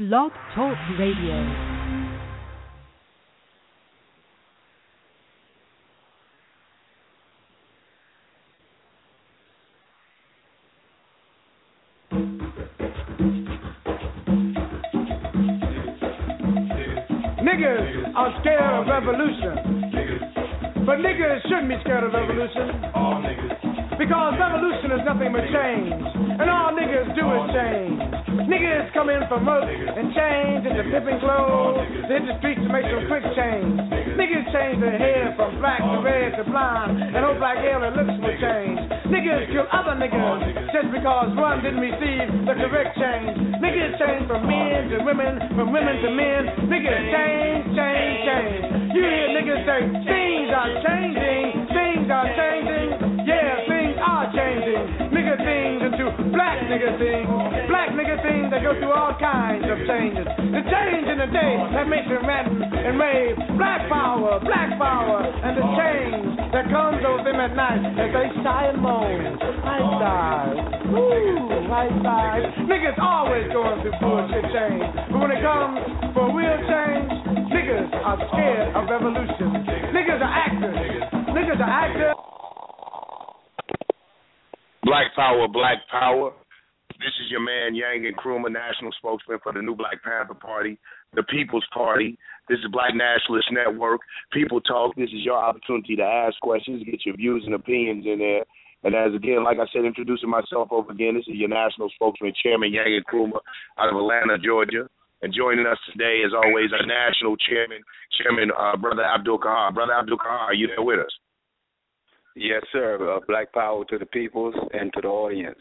Blog Talk Radio. Niggas come in for murk and change into pimping clothes. Hit the streets to make some quick change. Niggas change their hair from black to red to blonde. And hope like hell their looks will change. Niggas kill other niggas just because one didn't receive the correct change. Niggas change from men to women, from women to men. Niggas change, change, change. You hear niggas say, things are changing, things are changing. Things black nigga things. Black nigga things that go through all kinds of changes. The change in the day that makes them rant and rave. Black power, black power, and the change that comes over them at night as they sigh and moan. I die. Woo, I die. Niggas always going through bullshit change. But when it comes for real change, niggas are scared of revolution. Niggas are actors. Niggas are actors. Black Power, Black Power. This is your man Yang and Nkrumah, national spokesman for the new Black Panther Party, the People's Party. This is Black Nationalist Network. People Talk. This is your opportunity to ask questions, get your views and opinions in there. And as again, like I said, introducing myself over again, this is your national spokesman, Chairman Yang and Nkrumah out of Atlanta, Georgia. And joining us today, as always, our national chairman, Chairman uh, Brother Abdul Kahar. Brother Abdul Kahar, are you there with us? Yes, sir. Uh, black power to the peoples and to the audience.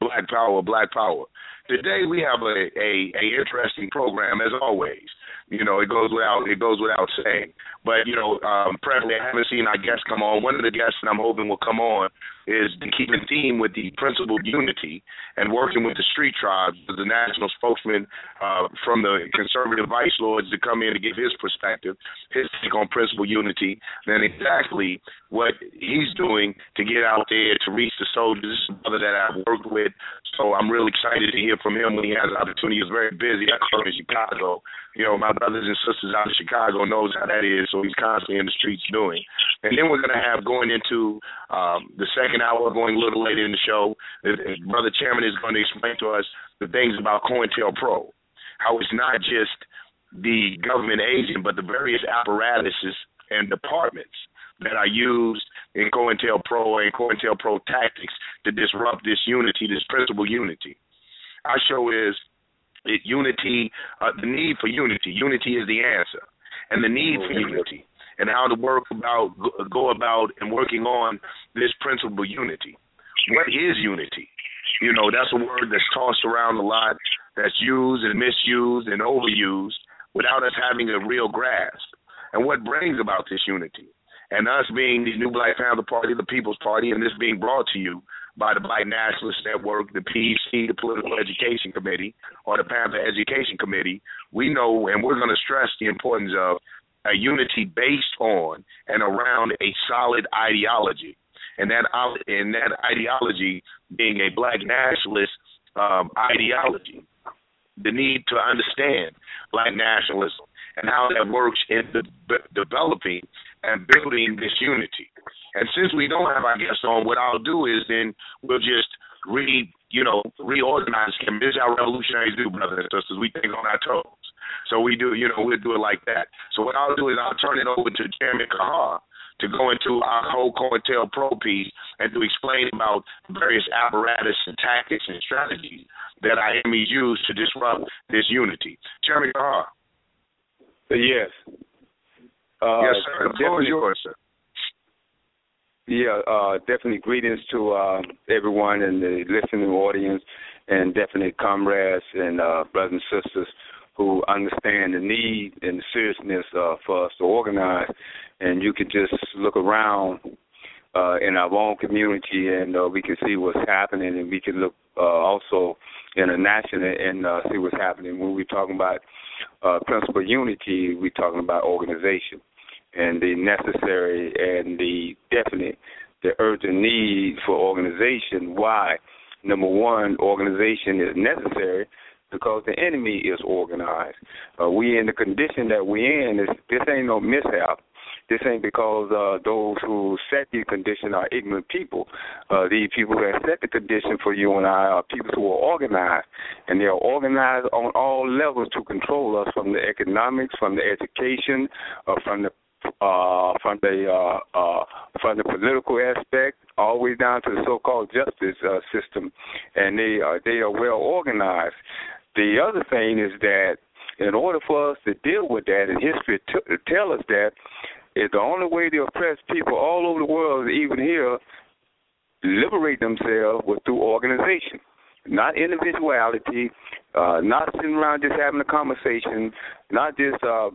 Black power, black power. Today we have a, a, a interesting program as always. You know, it goes without it goes without saying. But you know, um, presently I haven't seen our guests come on. One of the guests that I'm hoping will come on is to keep in theme with the principle of unity and working with the street tribes the national spokesman uh, from the conservative vice lords to come in to give his perspective, his take on principle unity, then exactly what he's doing to get out there to reach the soldiers. Brother that I've worked with, so I'm really excited to hear from him when he has an opportunity. He's very busy. I come in Chicago. You know, my brothers and sisters out of Chicago knows how that is, so he's constantly in the streets doing. And then we're going to have going into um, the second hour, going a little later in the show, Brother Chairman is going to explain to us the things about COINTELPRO, how it's not just the government agent, but the various apparatuses and departments that are used in COINTELPRO and COINTELPRO tactics to disrupt this unity, this principle unity. Our show is it, unity, uh, the need for unity. Unity is the answer, and the need for unity, and how to work about, go about, and working on this principle unity. What is unity? You know, that's a word that's tossed around a lot, that's used and misused and overused without us having a real grasp. And what brings about this unity? And us being the New Black Panther Party, the People's Party, and this being brought to you by the Black Nationalist Network, the PEC, the Political Education Committee, or the Panther Education Committee, we know and we're going to stress the importance of a unity based on and around a solid ideology. And that and that ideology being a black nationalist um, ideology, the need to understand black nationalism and how that works in the, developing and building this unity. And since we don't have our guests on, what I'll do is then we'll just re you know reorganize him. This is how revolutionaries do, brothers and sisters. We think on our toes. So we do, you know, we'll do it like that. So what I'll do is I'll turn it over to Chairman Kahar to go into our whole COINTELPRO piece and to explain about various apparatus and tactics and strategies that our enemies use to disrupt this unity. Chairman Kahar. Yes. Uh, yes, sir. The floor is yours, sir. Yeah, uh, definitely greetings to uh, everyone in the listening audience, and definitely comrades and uh, brothers and sisters who understand the need and the seriousness uh, for us to organize. And you can just look around uh, in our own community, and uh, we can see what's happening, and we can look also internationally and see what's happening. When we're talking about principle unity, we're talking about organization and the necessary and the definite, the urgent need for organization. Why? Number one, organization is necessary because the enemy is organized. Uh, we in the condition that we in. This, this ain't no mishap. This ain't because uh, those who set the condition are ignorant people. Uh, people who have set the condition for you and I are people who are organized, and they are organized on all levels to control us from the economics, from the education, uh, from the uh, from the uh, uh, from the political aspect all the way down to the so-called justice uh, system, and they are they are well organized. The other thing is that in order for us to deal with that, and history t- tell us that is the only way to oppress people all over the world, even here, liberate themselves was through organization, not individuality, uh, not sitting around just having a conversation, not just uh,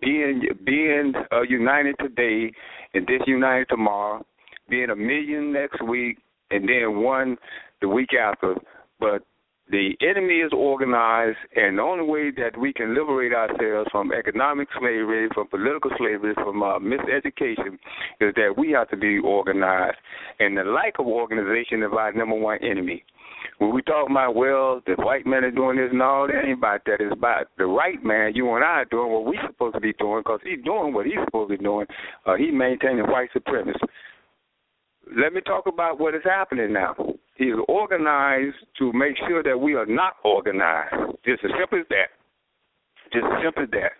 being being uh, united today and disunited tomorrow, being a million next week and then one the week after, but the enemy is organized, and the only way that we can liberate ourselves from economic slavery, from political slavery, from uh, miseducation, is that we have to be organized. And the lack of organization is our number one enemy. When we talk about, well, the white man is doing this and all, that ain't about that. It's about the right man, you and I, are doing what we're supposed to be doing because he's doing what he's supposed to be doing. Uh, he's maintaining white supremacy. Let me talk about what is happening now. He's organized to make sure that we are not organized. Just as simple as that. Just as simple as that.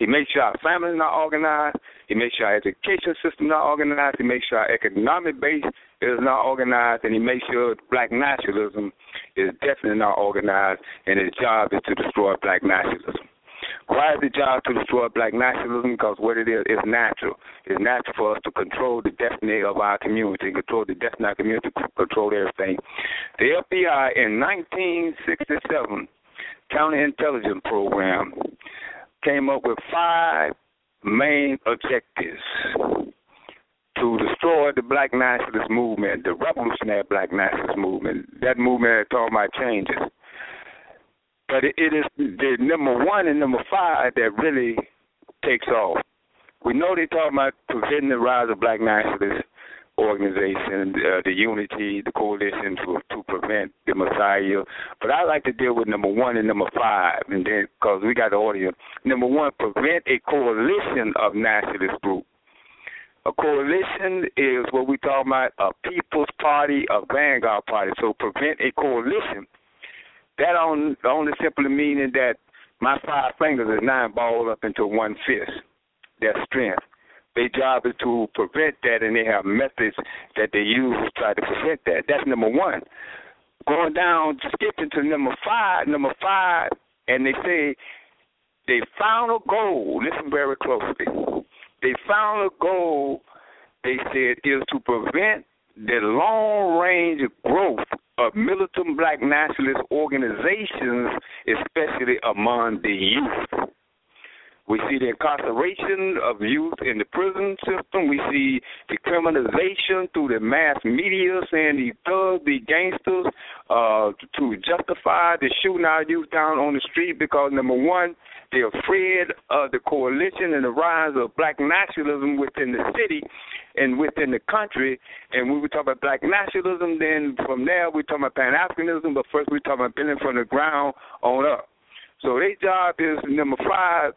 He makes sure our families not organized. He makes sure our education system not organized. He makes sure our economic base is not organized, and he makes sure black nationalism is definitely not organized. And his job is to destroy black nationalism. Why is the job to destroy black nationalism? Because what it is, is natural. It's natural for us to control the destiny of our community, control the destiny of our community, control everything. The FBI in 1967 counterintelligence program came up with five main objectives to destroy the black nationalist movement, the revolutionary black nationalist movement. That movement is talking about changes. But it, is the number one and number five that really takes off. We know they talk about preventing the rise of black nationalist organization, uh, the unity, the coalition to to prevent the Messiah. But I like to deal with number one and number five, and then because we got the audience. Number one, prevent a coalition of nationalist groups. A coalition is what we talk about a people's party, a vanguard party. So prevent a coalition that on, only simply meaning that my five fingers is nine balled up into one fist. Their strength. Their job is to prevent that, and they have methods that they use to try to prevent that. That's number one. Going down, skipping to number five. Number five, and they say they found a goal. Listen very closely. They found a goal. They said is to prevent the long range growth of militant black nationalist organizations, especially among the youth. We see the incarceration of youth in the prison system. We see the criminalization through the mass media saying these thugs, these gangsters, uh, to justify the shooting our youth down on the street because, number one, they're afraid of the coalition and the rise of black nationalism within the city and within the country. And when we were talking about black nationalism, then from there we talk about Pan Africanism, but first we talk about building from the ground on up. So their job is number five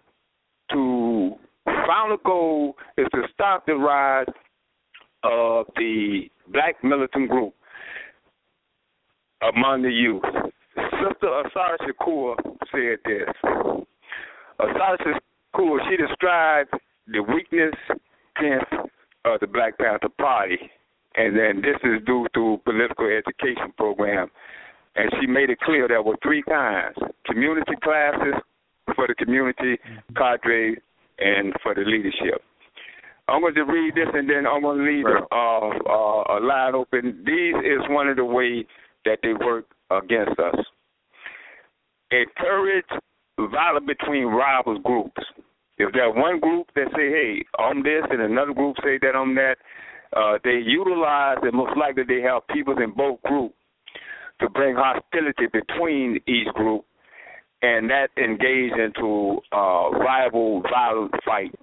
to final goal is to stop the rise of the black militant group among the youth. Sister Assata Shakur said this. Assata Shakur, she described the weakness, of uh, the Black Panther Party, and then this is due to political education program. And she made it clear there were three kinds: community classes for the community, cadre, and for the leadership. I'm going to read this, and then I'm going to leave uh, uh, a line open. These is one of the ways that they work against us. Encourage violence between rival groups. If there's one group that say, "Hey, I'm this," and another group say that I'm that, uh, they utilize and most likely they have people in both groups to bring hostility between each group, and that engage into uh, rival violent fight.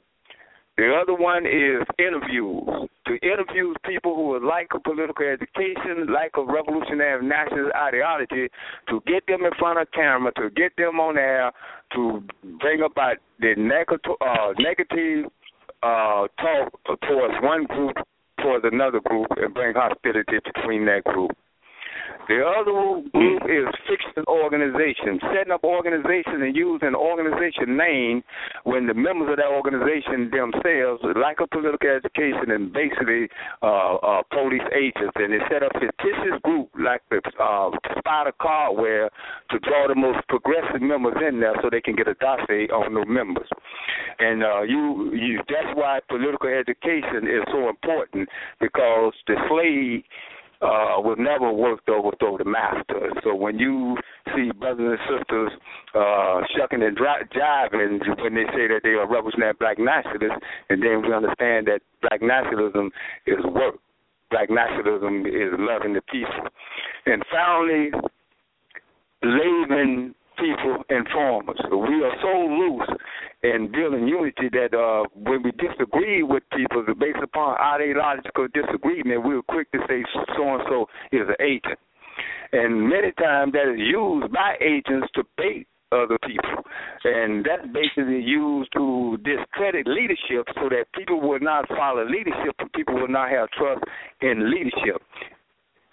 The other one is interviews to interview people who would like a political education, like a revolutionary nationalist ideology, to get them in front of camera, to get them on air, to bring about the negative, uh, negative uh, talk towards one group towards another group and bring hostility between that group. The other group is fixing organizations, setting up organizations and using organization name when the members of that organization themselves lack a political education and basically uh, uh, police agents. And they set up fictitious group like the uh, Spider Cardware to draw the most progressive members in there so they can get a dossier on the members. And uh, you, you, that's why political education is so important because the slave uh, was never worked overthrow the master. So when you see brothers and sisters uh, shucking and dri- jiving when they say that they are revolutionary black nationalists, and then we understand that black nationalism is work. Black nationalism is loving the people. And finally, leaving people informers. We are so loose in building unity that uh, when we disagree with people based upon ideological disagreement, we're quick to say so and so is an agent. And many times that is used by agents to bait other people. And that's basically used to discredit leadership so that people will not follow leadership and people will not have trust in leadership.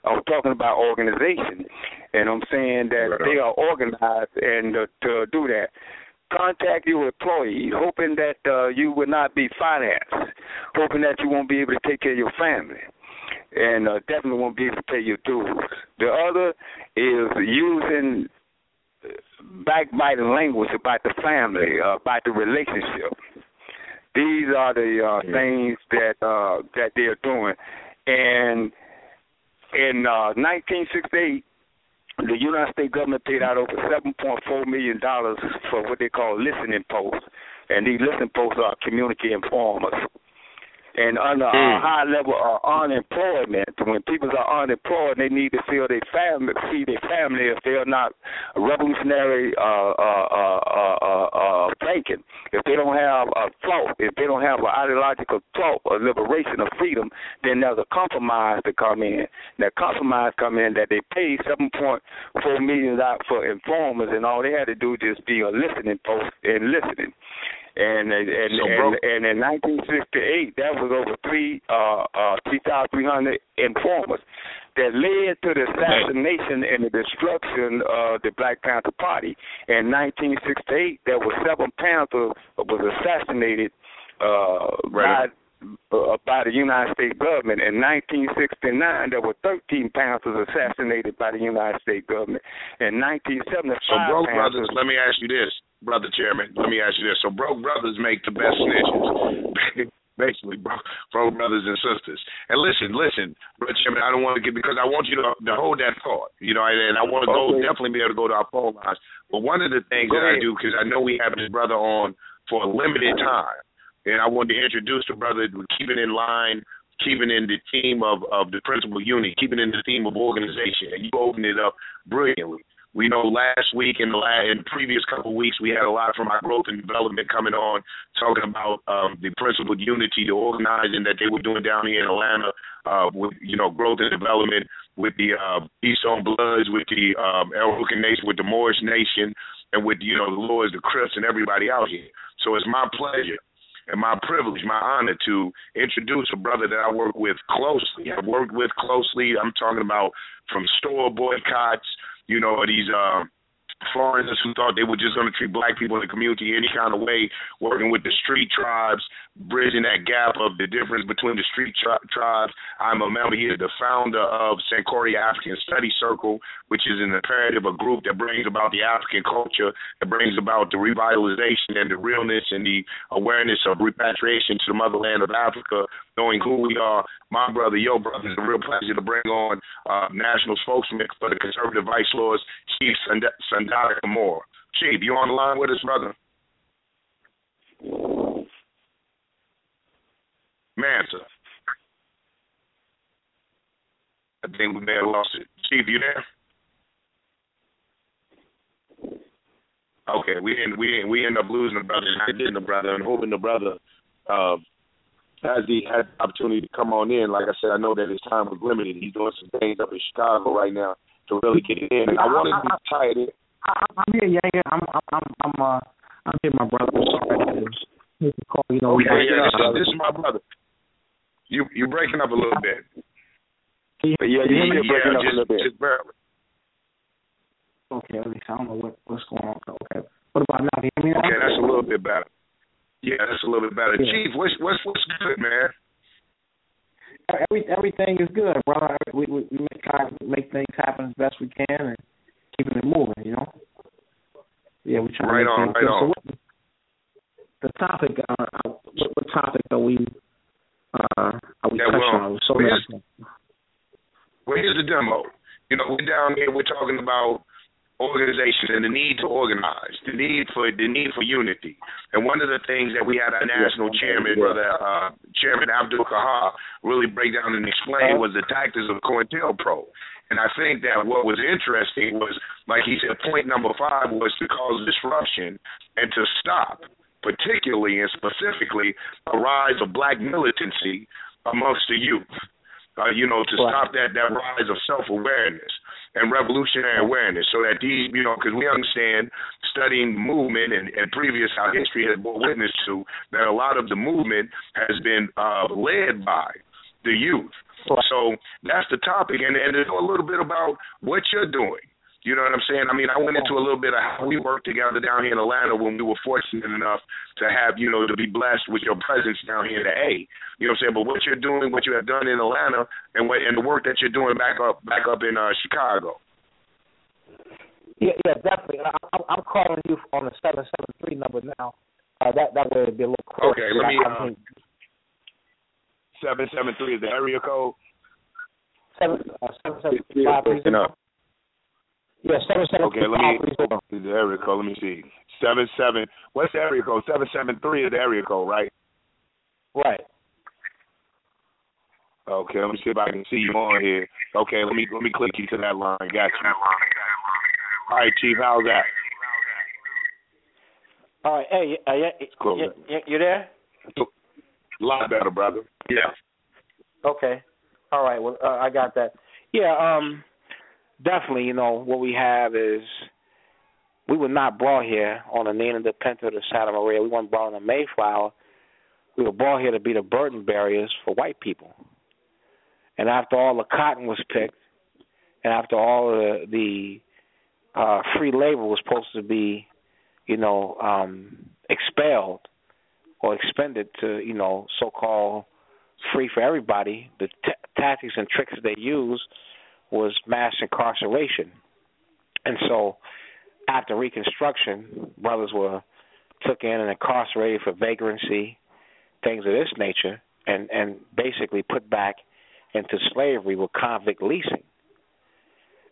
I'm talking about organization, and I'm saying that right they are organized and uh, to do that. Contact your employees, hoping that uh, you will not be financed, hoping that you won't be able to take care of your family, and uh, definitely won't be able to pay your dues. The other is using backbiting language about the family, uh, about the relationship. These are the uh, things that uh, that they're doing, and in uh, 1968, the United States government paid out over $7.4 million for what they call listening posts. And these listening posts are community informers and under mm. a high level of unemployment, when people are unemployed, they need to feel their family, feed their family if they are not revolutionary uh, uh, uh, uh, uh, uh, thinking. If they don't have a thought, if they don't have an ideological thought of liberation of freedom, then there's a compromise to come in. That compromise come in that they pay seven point four million dollars for informers, and all they had to do just be a listening post and listening. And and and, and, and in 1968, that was over three uh uh 3,300 informers that led to the assassination and the destruction of the Black Panther Party. In 1968, there were seven Panthers was assassinated uh, right. by uh, by the United States government. In 1969, there were 13 Panthers assassinated by the United States government. In 1975, so broke brothers. Let me ask you this, brother chairman. Let me ask you this. So broke brothers make the best snitches. Basically, bro, bro, brothers and sisters. And listen, listen, brother chairman. I don't want to get because I want you to, to hold that thought. You know, and I want to go definitely be able to go to our phone lines. But one of the things go that ahead. I do because I know we have this brother on for a limited time and I wanted to introduce the brother, keeping in line, keeping in the theme of, of the principal unit, keeping in the theme of organization. And you opened it up brilliantly. We know last week and the last, in the previous couple of weeks we had a lot from our growth and development coming on, talking about um, the principal unity, the organizing that they were doing down here in Atlanta, uh, with you know growth and development with the uh, Keystone Bloods, with the um, El Rukn Nation, with the Moorish Nation, and with you know the Lords, the Crips, and everybody out here. So it's my pleasure and my privilege, my honor to introduce a brother that I work with closely. I've worked with closely. I'm talking about from store boycotts, you know, these uh, foreigners who thought they were just going to treat black people in the community any kind of way, working with the street tribes, bridging that gap of the difference between the street tri- tribes. I'm a member here, the founder of Sankore African Study Circle, which is an imperative, a group that brings about the African culture, that brings about the revitalization and the realness and the awareness of repatriation to the motherland of Africa, knowing who we are. My brother, your brother, it's a real pleasure to bring on uh, national spokesman for the conservative vice lords, Chief Sundiata Moore. Chief, you on the line with us, brother? Manta. I think we may have lost it. Chief, you there? Okay, we end we end, we end up losing the brother, not getting the brother, and hoping the brother uh, has the has the opportunity to come on in. Like I said, I know that his time was limited. He's doing some things up in Chicago right now to really get it in. And I wanted to tie it in. I'm here, yeah, I'm, I'm, I'm, I'm, uh, I'm here, my brother. Sorry, to call. You know, okay, yeah, this, this is my brother. You you breaking up a little bit. But yeah, you yeah, breaking up just, a little bit. Just barely. Okay, at least I don't know what what's going on. Okay, what about now? Can you hear me now? Okay, that's a little bit better. Yeah, that's a little bit better. Yeah. Chief, what's what's what's good, man? Every everything is good, brother. We we, we try to make things happen as best we can and keeping it moving. You know. Yeah, we try. Right to on, right on. So the topic, uh, uh, what, what topic are we uh, yeah, touching well, on? So well, here's, well, here's the demo. You know, we're down here. We're talking about organization and the need to organize, the need for the need for unity. And one of the things that we had our national chairman, brother uh, Chairman Abdul Kahar, really break down and explain was the tactics of COINTELPRO. And I think that what was interesting was, like he said, point number five was to cause disruption and to stop, particularly and specifically, a rise of black militancy amongst the youth. Uh, you know, to stop that that rise of self awareness and revolutionary awareness so that these, you know, because we understand studying movement and, and previous our history has bore witness to that a lot of the movement has been uh, led by the youth. So that's the topic, and, and to know a little bit about what you're doing. You know what I'm saying? I mean, I went into a little bit of how we work together down here in Atlanta when we were fortunate enough to have, you know, to be blessed with your presence down here in the A. You know what I'm saying? But what you're doing, what you have done in Atlanta, and what and the work that you're doing back up back up in uh, Chicago. Yeah, yeah, definitely. I, I'm calling you on the seven seven three number now. Uh, that that way it'd be a little closer. Okay, let me. Uh, seven seven three is the area code. Seven uh, seven seven five three zero. Yeah, seven seven. Okay, let me. The area code. Let me see. Seven seven. What's the area code? Seven seven three is the area code, right? Right. Okay, let me see if I can see you on here. Okay, let me let me click you to that line. Got you. All right, Chief. How's that? All right. Hey, uh, yeah, cool. you, you, you there? A lot better, brother. Yeah. Okay. All right. Well, uh, I got that. Yeah. Um definitely, you know, what we have is we were not brought here on the Nina, the Pinta, the Santa Maria. We weren't brought on the Mayflower. We were brought here to be the burden bearers for white people. And after all the cotton was picked, and after all the, the uh, free labor was supposed to be, you know, um, expelled or expended to, you know, so-called free for everybody, the t- tactics and tricks they use – was mass incarceration. And so after Reconstruction, brothers were took in and incarcerated for vagrancy, things of this nature, and, and basically put back into slavery with convict leasing.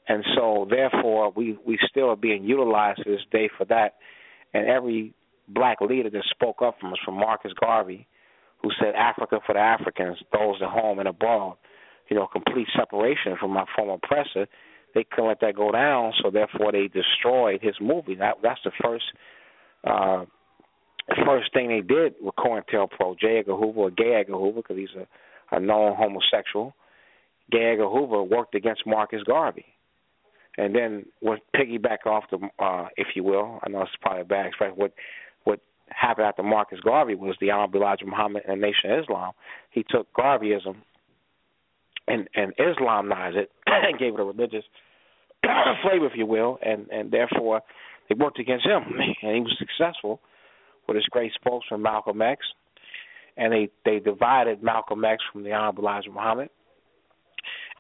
And so therefore we, we still are being utilized to this day for that. And every black leader that spoke up from us, from Marcus Garvey, who said Africa for the Africans, those at home and abroad, you know, complete separation from my former oppressor, they couldn't let that go down, so therefore they destroyed his movie. That that's the first uh first thing they did with COINTELPRO, J. Edgar Hoover, or Gay Edgar Hoover, because he's a, a known homosexual. Gay Edgar Hoover worked against Marcus Garvey. And then what piggyback off the uh if you will, I know it's probably a bad expression, what what happened after Marcus Garvey was the Honorable Elijah Muhammad and the Nation of Islam. He took Garveyism and and Islamize it and gave it a religious flavor, if you will, and and therefore they worked against him, and he was successful with his great spokesman Malcolm X, and they they divided Malcolm X from the Honorable Elijah Muhammad,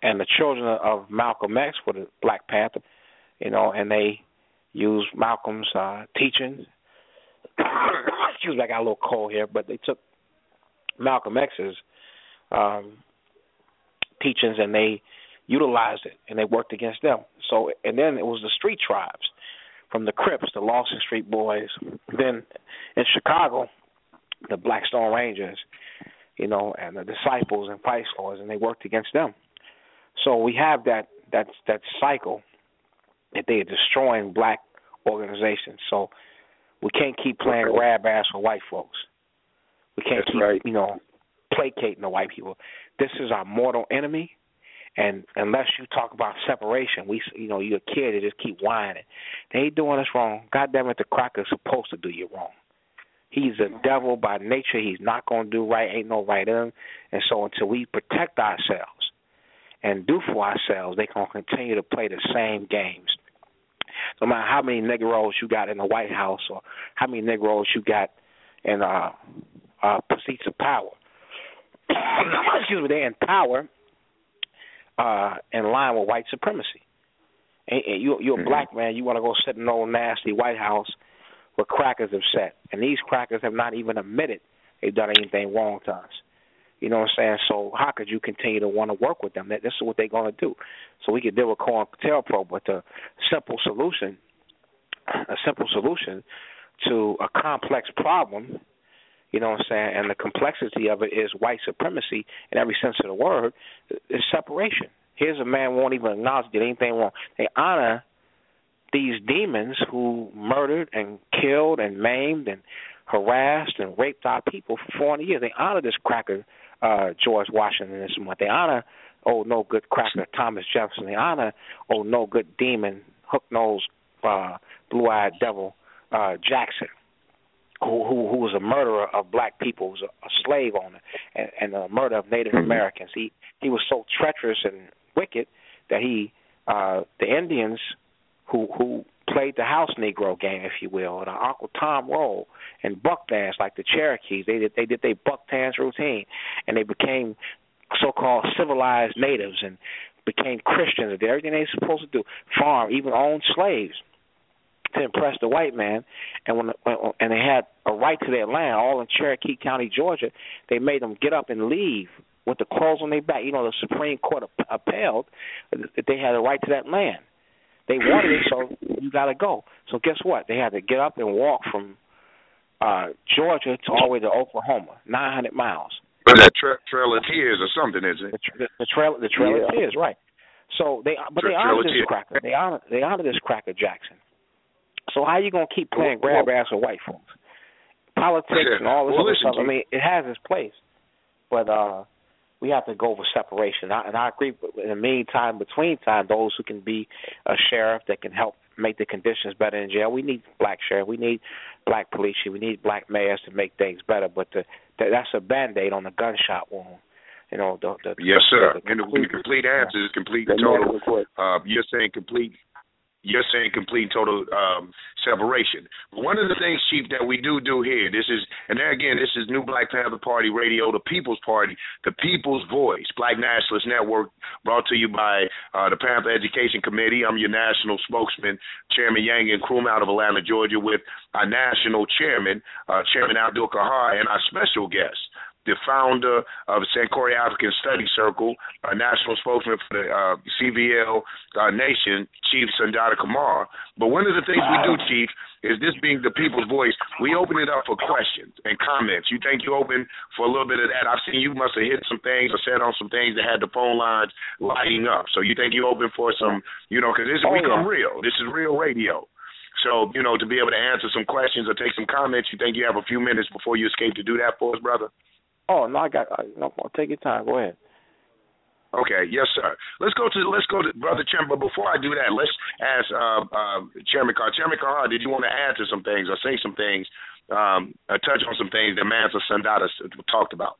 and the children of Malcolm X were the Black Panther, you know, and they used Malcolm's uh, teaching. Excuse me, I got a little cold here, but they took Malcolm X's um, teachings and they utilized it and they worked against them. So and then it was the street tribes from the Crips, the Lawson Street Boys. Then in Chicago, the Blackstone Rangers, you know, and the Disciples and Vice Lords, and they worked against them. So we have that that that cycle that they are destroying black organizations. So we can't keep playing grab ass for white folks. We can't That's keep, right. you know, placating the white people. This is our mortal enemy. And unless you talk about separation, we you know you're a kid and just keep whining. They ain't doing us wrong. God damn it, the cracker's supposed to do you wrong. He's a devil by nature. He's not to do right. Ain't no right in. And so until we protect ourselves and do for ourselves, they to continue to play the same games. No matter how many Negroes you got in the White House or how many Negroes you got in uh, uh, seats of power. Excuse me, they're in power uh, in line with white supremacy. And, and you, you're a mm-hmm. black man. You want to go sit in an old nasty White House where crackers have sat, and these crackers have not even admitted they've done anything wrong to us. You know what I'm saying? So how could you continue to want to work with them? That this is what they're going to do. So we could deal with COINTELPRO, but the simple solution, a simple solution to a complex problem, you know what I'm saying, and the complexity of it is white supremacy in every sense of the word, is separation. Here's a man won't even acknowledge did anything wrong. They honor these demons who murdered and killed and maimed and harassed and raped our people for 400 years. They honor this cracker, uh, George Washington this month. They honor, oh, no good cracker, Thomas Jefferson. They honor, oh, no good demon, hook nosed, uh, blue eyed devil, uh, Jackson. Who, who who was a murderer of black people, was a, a slave owner, and, and a murder of Native Americans. He he was so treacherous and wicked that he uh the Indians who who played the house Negro game, if you will, the Uncle Tom role and buck dance like the Cherokees. They did they did their buck dance routine, and they became so-called civilized natives and became Christians and did everything they were supposed to do. Farm, even owned slaves to impress the white man, and when, when and they had a right to their land, all in Cherokee County, Georgia. They made them get up and leave with the clothes on their back. You know, the Supreme Court upheld that they had a right to that land. They wanted it, so you got to go. So guess what? They had to get up and walk from uh Georgia to all the way to Oklahoma, 900 miles. But that tra- Trail of Tears or something, isn't it? The, tra- the trail, the Trail yeah. of Tears, right? So they, but tra- they honor this cracker. They honor, they honor this cracker Jackson. So how you gonna keep playing well, grab ass with white folks? Politics and all this well, other stuff. I mean, it has its place, but uh we have to go for separation. I, and I agree. In the meantime, between time, those who can be a sheriff that can help make the conditions better in jail. We need black sheriff. We need black police. We need black mayors to make things better. But the, the, that's a band aid on a gunshot wound. You know, the, the yes, sir. The, the complete, and the complete answer is complete total. Uh, you're saying complete you're saying complete total um, separation. One of the things, Chief, that we do do here, this is, and there again, this is New Black Panther Party Radio, the People's Party, the People's Voice, Black Nationalist Network, brought to you by uh, the Panther Education Committee. I'm your national spokesman, Chairman Yang and Krum out of Atlanta, Georgia, with our national chairman, uh, Chairman Abdul Kahar, and our special guest the founder of Sankore African Study Circle, a national spokesman for the uh, CVL uh, Nation, Chief Sundiata Kamara. But one of the things we do, Chief, is this being the people's voice, we open it up for questions and comments. You think you open for a little bit of that? I've seen you must have hit some things or said on some things that had the phone lines lighting up. So you think you open for some, you know, because this has oh, become yeah. real. This is real radio. So, you know, to be able to answer some questions or take some comments, you think you have a few minutes before you escape to do that for us, brother? Oh no, I got. I, no, take your time. Go ahead. Okay, yes, sir. Let's go to let's go to Brother Chairman. But before I do that, let's ask uh, uh, Chairman Carr. Chairman Carr, did you want to add to some things or say some things, um, uh, touch on some things that Mansa Sundiata talked about?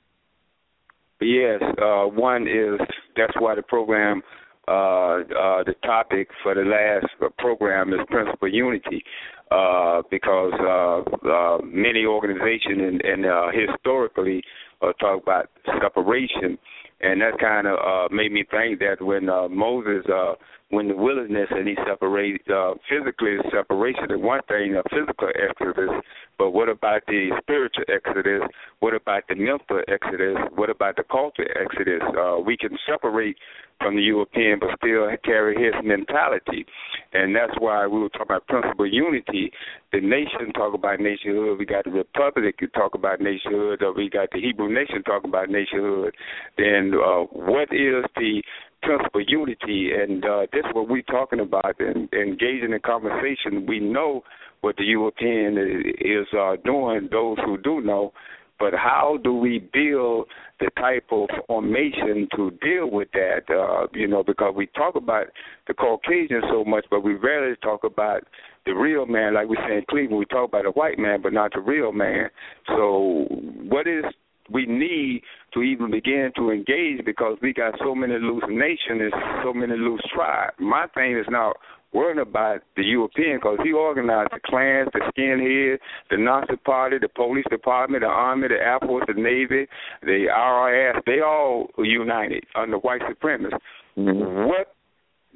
Yes, uh, one is that's why the program, uh, uh, the topic for the last program is principal unity uh, because uh, uh, many organizations and, and uh, historically uh, talk about separation, and that kind of uh, made me think that when uh, Moses, uh, when the wilderness and he separated uh, physically separation is one thing, a physical exodus, but what about the spiritual exodus? What about the mental exodus? What about the cultural exodus? Uh, we can separate from the European, but still carry his mentality. And that's why we were talking about principle unity. The nation talk about nationhood. We got the republic talk about nationhood. Or we got the Hebrew nation talk about nationhood. Then uh, what is the principle unity? And uh, this is what we're talking about. And engaging in conversation, we know what the European is uh, doing. Those who do know But how do we build the type of formation to deal with that? Uh, you know, because we talk about the Caucasian so much, but we rarely talk about the real man. Like we say in Cleveland, we talk about the white man, but not the real man. So, what is we need to even begin to engage because we got so many loose nations and so many loose tribes. My thing is now worrying about the European because he organized the clans, the skinheads, the Nazi Party, the police department, the army, the air force, the navy, the IRS. They all united under white supremacists. Mm-hmm. What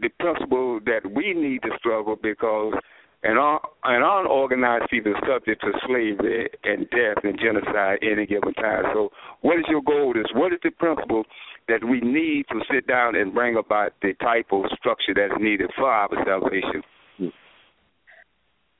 the principle that we need to struggle because an, an unorganized people subject to slavery and death and genocide any given time. So, what is your goal? Is what is the principle that we need to sit down and bring about the type of structure that's needed for our salvation?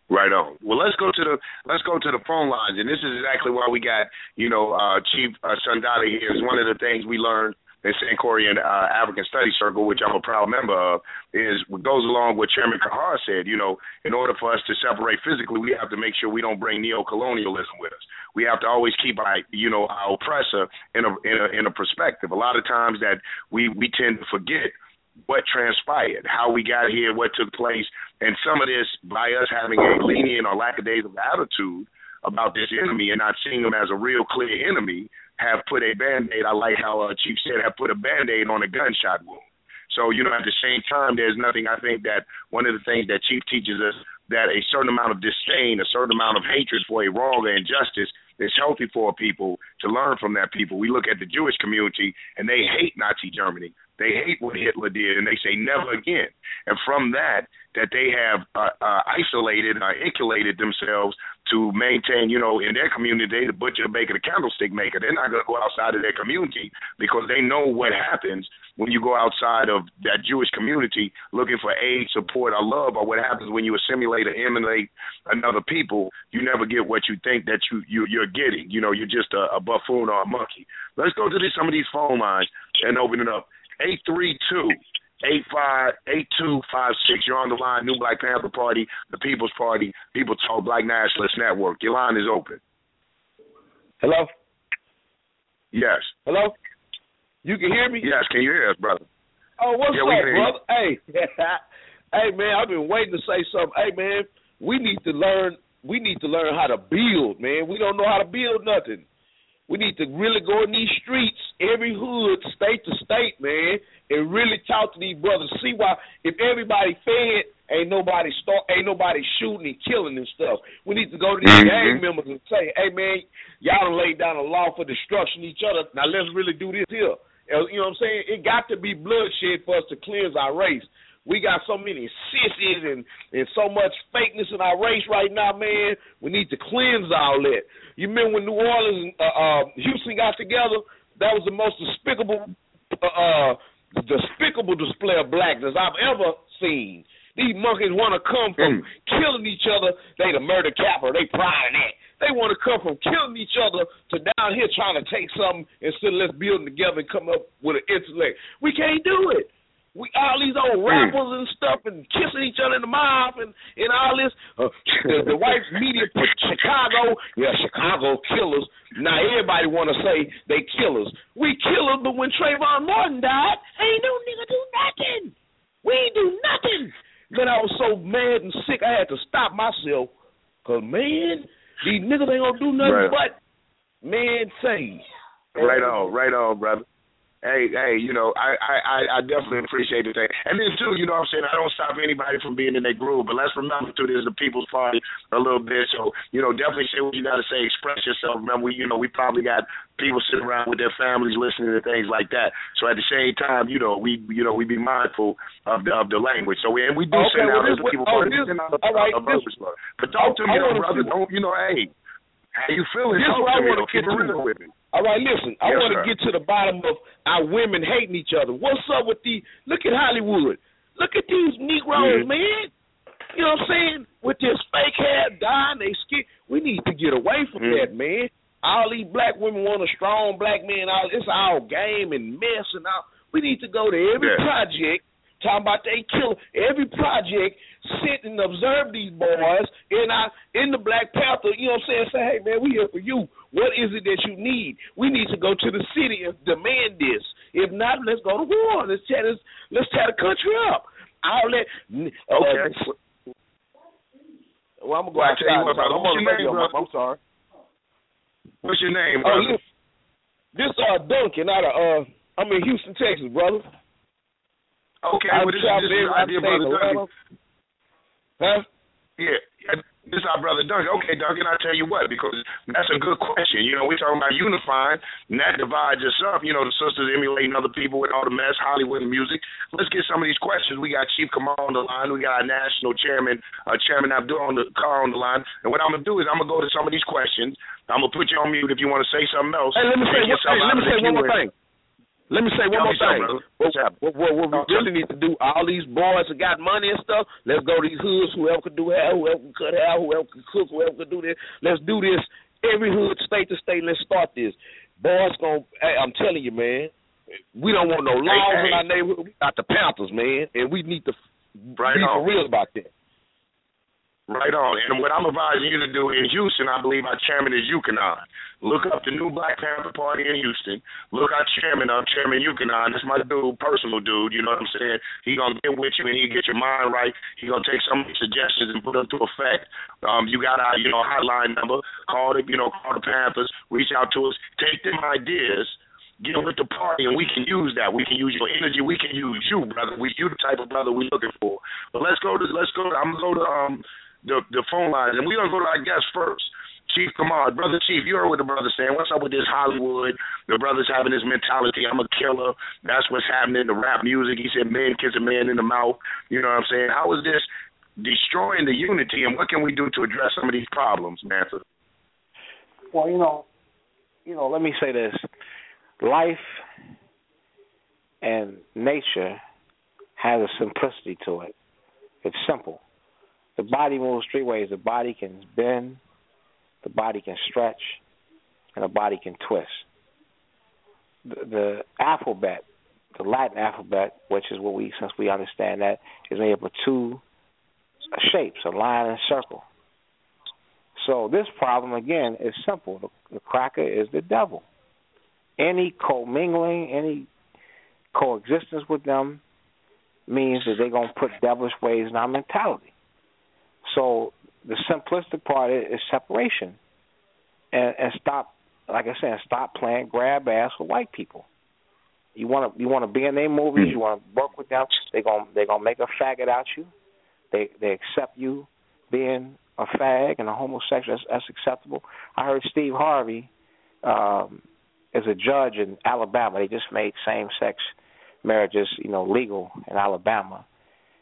Right on. Well, let's go to the let's go to the phone lines, and this is exactly why we got you know uh, Chief uh, Sundiata here. Is one of the things we learned the Sankore uh, African Study Circle, which I'm a proud member of, is goes along with Chairman Kahar said. You know, in order for us to separate physically, we have to make sure we don't bring neo-colonialism with us. We have to always keep our, you know, our oppressor in a in a, in a perspective. A lot of times that we we tend to forget what transpired, how we got here, what took place, and some of this by us having a lenient or lackadaisical attitude about this enemy and not seeing him as a real clear enemy have put a band aid. I like how uh, Chief said have put a band aid on a gunshot wound. So, you know, at the same time, there's nothing I think that one of the things that Chief teaches us that a certain amount of disdain, a certain amount of hatred for a wrong or injustice is healthy for people to learn from that people. We look at the Jewish community and they hate Nazi Germany. They hate what Hitler did, and they say never again. And from that, that they have uh, uh, isolated, uh, insulated themselves to maintain, you know, in their community, they the butcher, the baker, the candlestick maker. They're not going to go outside of their community because they know what happens when you go outside of that Jewish community looking for aid, support, or love, or what happens when you assimilate or emulate another people. You never get what you think that you, you you're getting. You know, you're just a, a buffoon or a monkey. Let's go to this, some of these phone lines and open it up. 832 858256. You're on the line, New Black Panther Party, the People's Party, People Talk Black Nationalist Network. Your line is open. Hello? Yes. Hello? You can hear me? Yes, can you hear us, brother? Oh, what's yeah, up, brother? Hey. hey man, I've been waiting to say something. Hey man, we need to learn we need to learn how to build, man. We don't know how to build nothing. We need to really go in these streets, every hood, state to state, man, and really talk to these brothers. See why if everybody fed, ain't nobody start, ain't nobody shooting and killing and stuff. We need to go to these mm-hmm. gang members and say, hey man, y'all done laid down a law for destruction each other. Now let's really do this here. You know what I'm saying? It got to be bloodshed for us to cleanse our race. We got so many sissies and and so much fakeness in our race right now, man. We need to cleanse all that. You remember when New Orleans, uh, uh, Houston got together? That was the most despicable, uh, uh, despicable display of blackness I've ever seen. These monkeys want to come from mm. killing each other. They the murder capital. They pride in that. They want to come from killing each other to down here trying to take something instead of let's build together and come up with an intellect. We can't do it we all these old rappers mm. and stuff and kissing each other in the mouth and and all this. Uh, the, the white media put Chicago, yeah, Chicago killers. Now everybody want to say they killers. We killers, but when Trayvon Martin died, ain't no nigga do nothing. We ain't do nothing. Then I was so mad and sick, I had to stop myself. Cause man, these niggas ain't gonna do nothing right. but man say. Right on, right on, brother hey, hey, you know, I, I, I definitely appreciate the thing. And then too, you know what I'm saying, I don't stop anybody from being in their groove, but let's remember too, this is the people's party a little bit. So, you know, definitely say what you gotta say, express yourself. Remember we you know, we probably got people sitting around with their families listening to things like that. So at the same time, you know, we you know, we be mindful of the of the language. So we and we do okay, send well, out as people oh, this, all right, this, But talk to me, brother. Don't you know, hey, how you feeling? This talk what to I want to get to. with me. All right, listen. I yes, want to get to the bottom of our women hating each other. What's up with the? Look at Hollywood. Look at these Negroes, mm-hmm. man. You know what I'm saying? With this fake hair, dyeing they skin. We need to get away from mm-hmm. that, man. All these black women want a strong black man. All it's all game and mess and all. We need to go to every yeah. project talking about they kill every project, sit and observe these boys in our in the Black Panther, you know what I'm saying, say, Hey man, we here for you. What is it that you need? We need to go to the city and demand this. If not, let's go to war. Let's tear this let's tear the country up. I'll let uh, Okay. well, I'm gonna go Well, outside. what, brother, I'm on the what's your radio. name, brother? I'm sorry. What's your name, Oh, brother? yeah. This uh Duncan out of uh I'm in Houston, Texas, brother. Okay, I well, this, this is every- our I brother Duncan. Huh? Yeah, this is our brother Duncan. Okay, Duncan, I tell you what, because that's a good question. You know, we're talking about unifying, and that divides us up. You know, the sisters emulating other people with all the mess, Hollywood music. Let's get some of these questions. We got Chief Kamal on the line. We got our national chairman, uh, Chairman Abdul on the car on the line. And what I'm gonna do is I'm gonna go to some of these questions. I'm gonna put you on mute if you want to say something else. Hey, let me say hey, let me say one more thing. Let me say one more thing. What, what, what, what we really need to do, all these boys that got money and stuff, let's go to these hoods, whoever can do hair, whoever can cut hair, whoever can cook, whoever can do this. Let's do this every hood, state to state. Let's start this. Boys gonna hey, I'm telling you, man, we don't want no laws hey. in our neighborhood. We got the Panthers, man, and we need to Right be for real about that. Right on. And what I'm advising you to do in Houston, I believe our chairman is Yukonon. Look up the new Black Panther Party in Houston. Look our chairman up, Chairman Yukonon. That's my dude, personal dude. You know what I'm saying? He gonna get with you and he get your mind right. He gonna take some suggestions and put them to effect. Um, you got our, you know, hotline number. Call the, you know, call the Panthers. Reach out to us. Take them ideas. Get with the party, and we can use that. We can use your energy. We can use you, brother. We you the type of brother we looking for. But let's go to let's go. To, I'm gonna go to um the the phone lines, and we're gonna go to our guest first. Chief Kamar, brother Chief, you heard what the brother's saying. What's up with this Hollywood? The brother's having this mentality. I'm a killer. That's what's happening. The rap music. He said, "Man kiss a man in the mouth." You know what I'm saying? How is this destroying the unity, and what can we do to address some of these problems, Manfred? Well, you know, you know, let me say this: life and nature has a simplicity to it. It's simple. The body moves three ways. The body can bend, the body can stretch, and the body can twist. The, the alphabet, the Latin alphabet, which is what we, since we understand that, is made up of two shapes, a line and a circle. So this problem again is simple. The, the cracker is the devil. Any commingling, any coexistence with them means that they're gonna put devilish ways in our mentality. So the simplistic part is, is separation, and, and stop, like I said, stop playing grab ass with white people. You want to you want to be in their movies. You want to work with them. They're gonna they're gonna make a faggot out you. They they accept you being a fag and a homosexual. That's, that's acceptable. I heard Steve Harvey um, is a judge in Alabama. They just made same sex marriages, you know, legal in Alabama.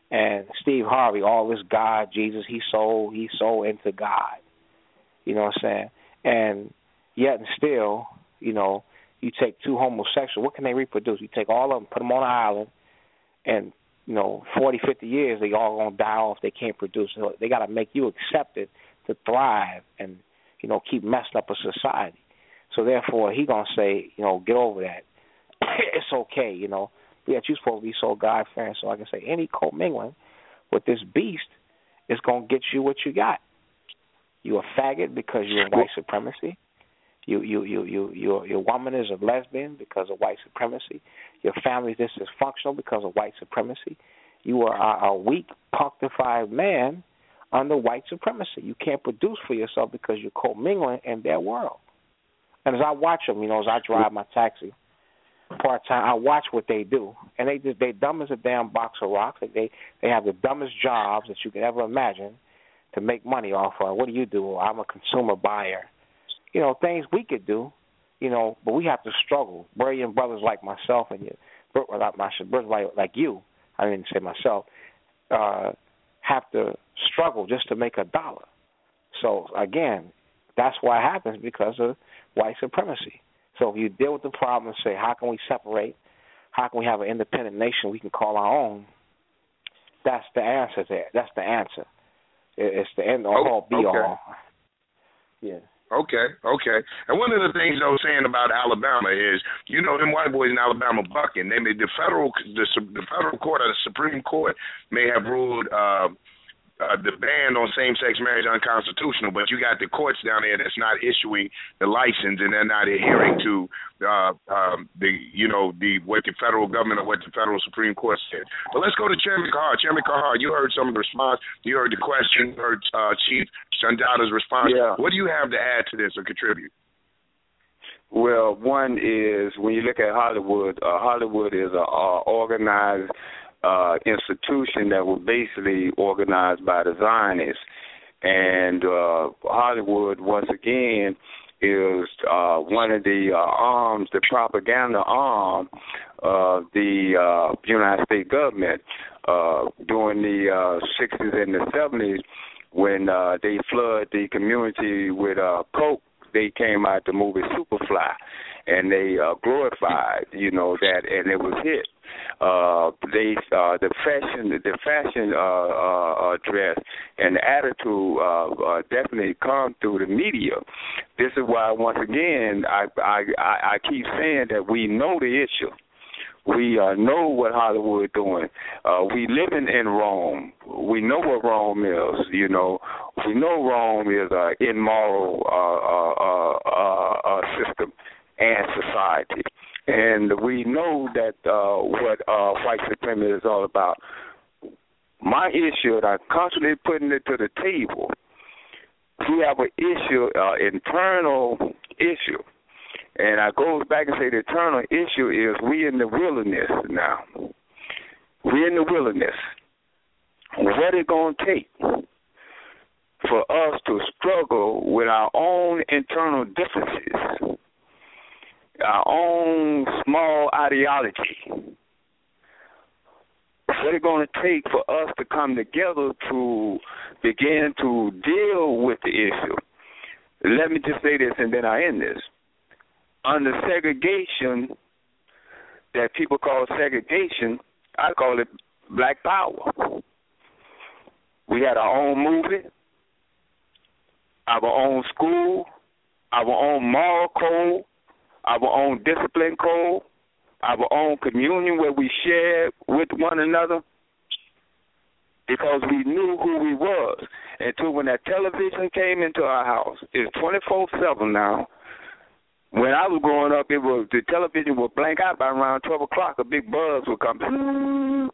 And Steve Harvey, all this God, Jesus, he's so he's so into God. You know what I'm saying? And yet and still, you know, you take two homosexuals, what can they reproduce? You take all of them, put them on an island, and you know, 40, 50 years, they all gonna die off. They can't produce. So they got to make you accept it to thrive and you know keep messing up a society. So therefore, he gonna say, you know, get over that. it's okay, you know. Yet you're supposed to be so God fearing. So like I say, any commingling with this beast is gonna get you what you got. You a faggot because you're in white supremacy. You you you you your your woman is a lesbian because of white supremacy. Your family is dysfunctional because of white supremacy. You are a, a weak, punctified man under white supremacy. You can't produce for yourself because you're commingling in their world. And as I watch them, you know, as I drive my taxi part time, I watch what they do, and they just they dumb as a damn box of rocks. They they have the dumbest jobs that you can ever imagine to make money off of. What do you do? I'm a consumer buyer. You know, things we could do, you know, but we have to struggle. Brilliant brothers like myself and you, like my brothers like like you. I didn't say myself. Uh, have to struggle just to make a dollar. So again, that's why it happens because of white supremacy. So if you deal with the problem and say, how can we separate? How can we have an independent nation we can call our own? That's the answer there. That's the answer. It's the end all Oh, be okay. all. Yeah. Okay, okay. And one of the things I was saying about Alabama is, you know, them white boys in Alabama bucking. They made the federal, the, the federal court or the Supreme Court may have ruled uh, uh, the ban on same-sex marriage unconstitutional, but you got the courts down there that's not issuing the license and they're not adhering to uh, um, the you know the what the federal government or what the federal Supreme Court said. But let's go to Chairman Kahar. Chairman Kahar, you heard some of the response. You heard the question. You heard uh, Chief Sundiata's response. Yeah. What do you have to add to this or contribute? Well, one is when you look at Hollywood, uh, Hollywood is a, a organized uh, institution that was basically organized by the Zionists. And uh, Hollywood, once again, is uh, one of the uh, arms, the propaganda arm of the uh, United States government uh, during the uh, 60s and the 70s when uh, they flood the community with uh, coke. They came out the movie Superfly, and they uh, glorified, you know, that, and it was hit uh they uh the fashion the fashion uh uh, uh dress and attitude uh, uh definitely come through the media this is why once again i i i keep saying that we know the issue we uh, know what Hollywood doing. Uh, we living in Rome. We know what Rome is. You know, we know Rome is an immoral uh, uh, uh, uh, system and society and we know that uh, what uh, white supremacy is all about. My issue, and I'm constantly putting it to the table. We have an issue, uh, internal issue, and I go back and say the internal issue is we in the wilderness now. We in the wilderness. What it gonna take for us to struggle with our own internal differences? Our own small ideology. What it's going to take for us to come together to begin to deal with the issue? Let me just say this and then I end this. Under segregation, that people call segregation, I call it black power. We had our own movement, our own school, our own moral code, our own discipline code, our own communion where we share with one another because we knew who we was. Until when that television came into our house, it's twenty four seven now. When I was growing up, it was the television would blank out by around twelve o'clock. A big buzz would come.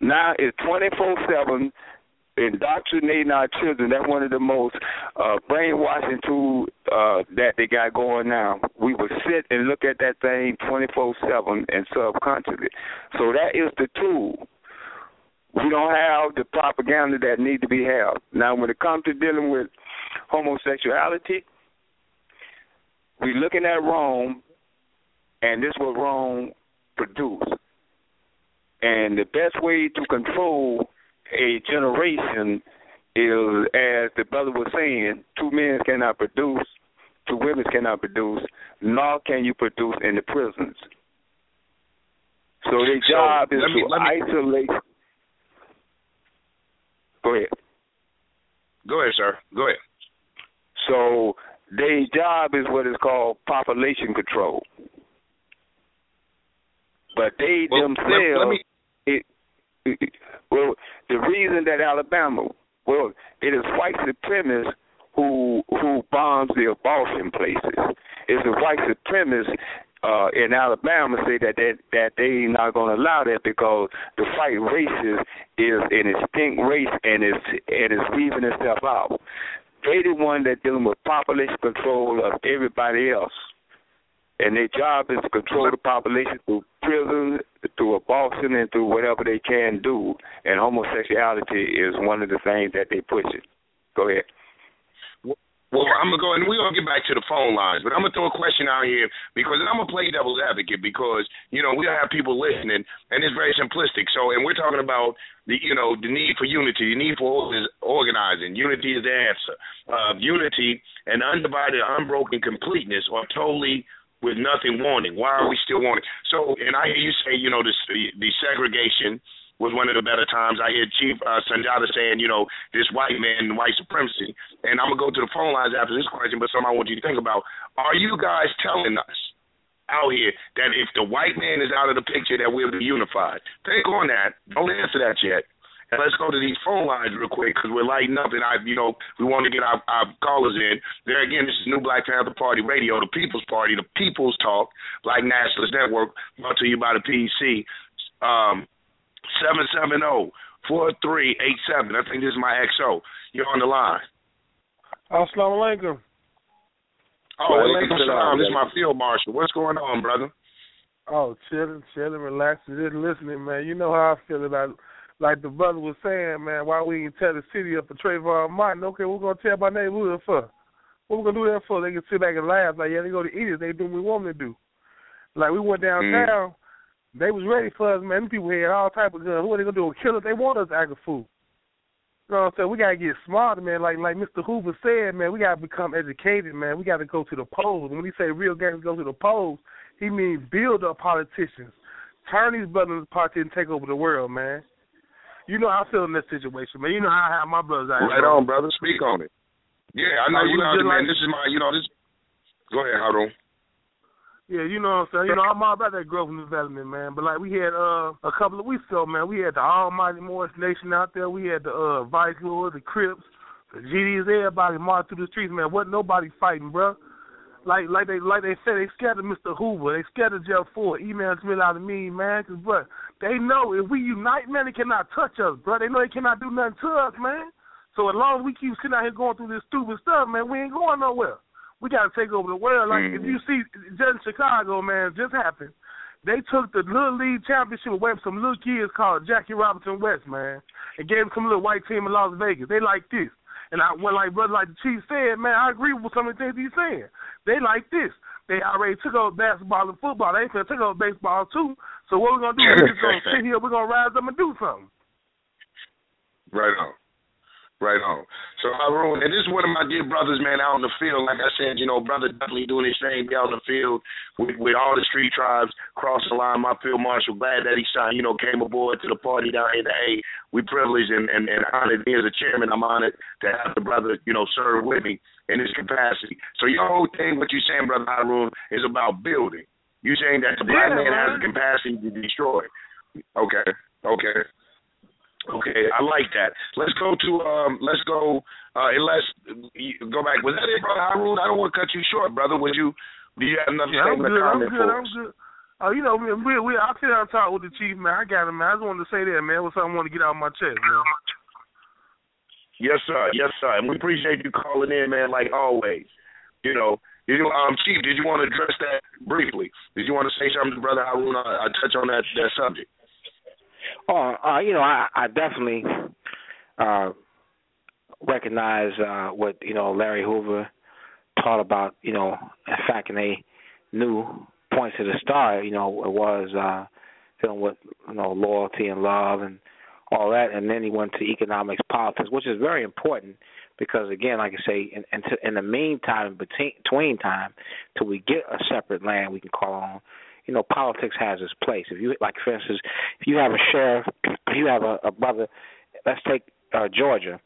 Now it's twenty four seven indoctrinating our children. That's one of the most uh, brainwashing tools uh, that they got going now. We would sit and look at that thing 24/7 and subconsciously. So that is the tool. We don't have the propaganda that need to be held. Now, when it comes to dealing with homosexuality, we're looking at Rome, and this what Rome produced. And the best way to control a generation is, as the brother was saying, two men cannot produce, two women cannot produce, nor can you produce in the prisons. So their So, job is let me- to let me- isolate. Go ahead. Go ahead, sir. Go ahead. So their job is what is called population control. But they Well, let- themselves, let me- it, it, well, the reason that Alabama, well, it is white supremacists who who bombs the abortion places. It's the white supremacists uh, in Alabama say that that that they not going to allow that because the white race is, is an extinct race and is and is weaving itself out. They the one that dealing with population control of everybody else. And their job is to control the population through prison, through abortion, and through whatever they can do. And homosexuality is one of the things that they push it. Go ahead. Well, I'm gonna go and we're gonna get back to the phone lines, but I'm gonna throw a question out here because I'm gonna play devil's advocate because you know we have people listening and it's very simplistic. So, and we're talking about the you know the need for unity, the need for organizing. Unity is the answer. Uh, unity and undivided, unbroken completeness are totally with nothing wanting. Why are we still wanting? So, and I hear you say, you know, this, the, the segregation was one of the better times. I hear Chief uh, Sundiata saying, you know, this white man white supremacy. And I'm gonna go to the phone lines after this question, but something I want you to think about: Are you guys telling us out here that if the white man is out of the picture, that we'll be unified? Think on that. Don't answer that yet. And let's go to these phone lines real quick because we're lighting up, and I, you know, we want to get our, our callers in. There again, this is New Black Panther Party Radio, the People's Party, the People's Talk, Black Nationalist Network, brought to you by the PEC. Um, seven seven zero four three eight seven. I think this is my XO. You're on the line. Assalamu alaikum. Oh, alaikum salam. This is my field marshal. What's going on, brother? Oh, chilling, chilling, relaxing, just listening, man. You know how I feel about like the brother was saying, man, why we ain't tell the city up for Trayvon Martin? Okay, we're gonna tell my neighborhood for. What we gonna do that for? They can sit back and laugh like, yeah, they go to eat it. They do what we want them to do. Like we went downtown, mm. they was ready for us, man. Them people had all type of guns. What are they gonna do? Kill us? They want us to act a fool. You know what I'm saying? We gotta get smarter, man. Like like Mr. Hoover said, man, we gotta become educated, man. We gotta go to the polls. When he say real gangs go to the polls, he means build up politicians. Turn these brothers party and take over the world, man. You know how I feel in this situation, man. You know how I have my brothers out Right on, brother. Speak on it. Yeah, I know you know, man. Like, this is my, you know, this. Go ahead, hold on. Yeah, you know what I'm saying. You know, I'm all about that growth and development, man. But like we had uh a couple of weeks ago, man, we had the Almighty Morris Nation out there. We had the uh Vice Lord, the Crips, the GDs, everybody marched through the streets, man. Wasn't nobody fighting, bro. Like like they like they said, they scared of Mr. Hoover. They scared of Jeff Fort. Emails me out of me, man. Cause bro, they know if we unite, man, they cannot touch us, bro. They know they cannot do nothing to us, man. So as long as we keep sitting out here going through this stupid stuff, man, we ain't going nowhere. We got to take over the world. Like mm-hmm. if you see, just in Chicago, man, just happened. They took the little league championship away from some little kids called Jackie Robinson West, man, and gave them some little white team in Las Vegas. They like this. And I when like brother like the chief said, man, I agree with some of the things he's saying. They like this. They already took over basketball and football. They ain't gonna take over baseball too. So what we're gonna do? We're just gonna sit here. We're gonna rise up and do something. Right on. Right on. So Haroon, and this is one of my dear brothers, man, out in the field. Like I said, you know, brother definitely doing his thing, be out in the field with, with all the street tribes, cross the line. My field marshal, glad that he signed, you know, came aboard to the party down here. Hey, we privileged and, and, and honored me as a chairman. I'm honored to have the brother, you know, serve with me in this capacity. So your whole thing, what you're saying, brother Haroon, is about building. You're saying that the black yeah, man, man has the capacity to destroy. Okay. Okay. Okay, I like that. Let's go to um. Let's go. Uh, unless go back. Was that it, brother Haroon? I don't want to cut you short, brother. Would you? Do you have another yeah, statement I'm good, I'm good. I'm good. Uh, you know, we we I sit down and talk with the chief, man. I got him, man. I just wanted to say that, man. What's something I want to get out of my chest, man. Yes, sir. Yes, sir. And we appreciate you calling in, man. Like always. You know, did you, um, Chief, did you want to address that briefly? Did you want to say something to Brother Haroon? I, I touch on that that subject. Oh, uh, you know, I, I definitely uh, recognize uh, what you know Larry Hoover taught about. You know, in fact, and they knew points to the star. You know, it was uh, dealing with you know loyalty and love and all that, and then he went to economics, politics, which is very important because again, like I say, in in, to, in the meantime, between time, till we get a separate land we can call on, you know, politics has its place. If you like, for instance, if you have a sheriff, if you have a, a brother, let's take uh, Georgia,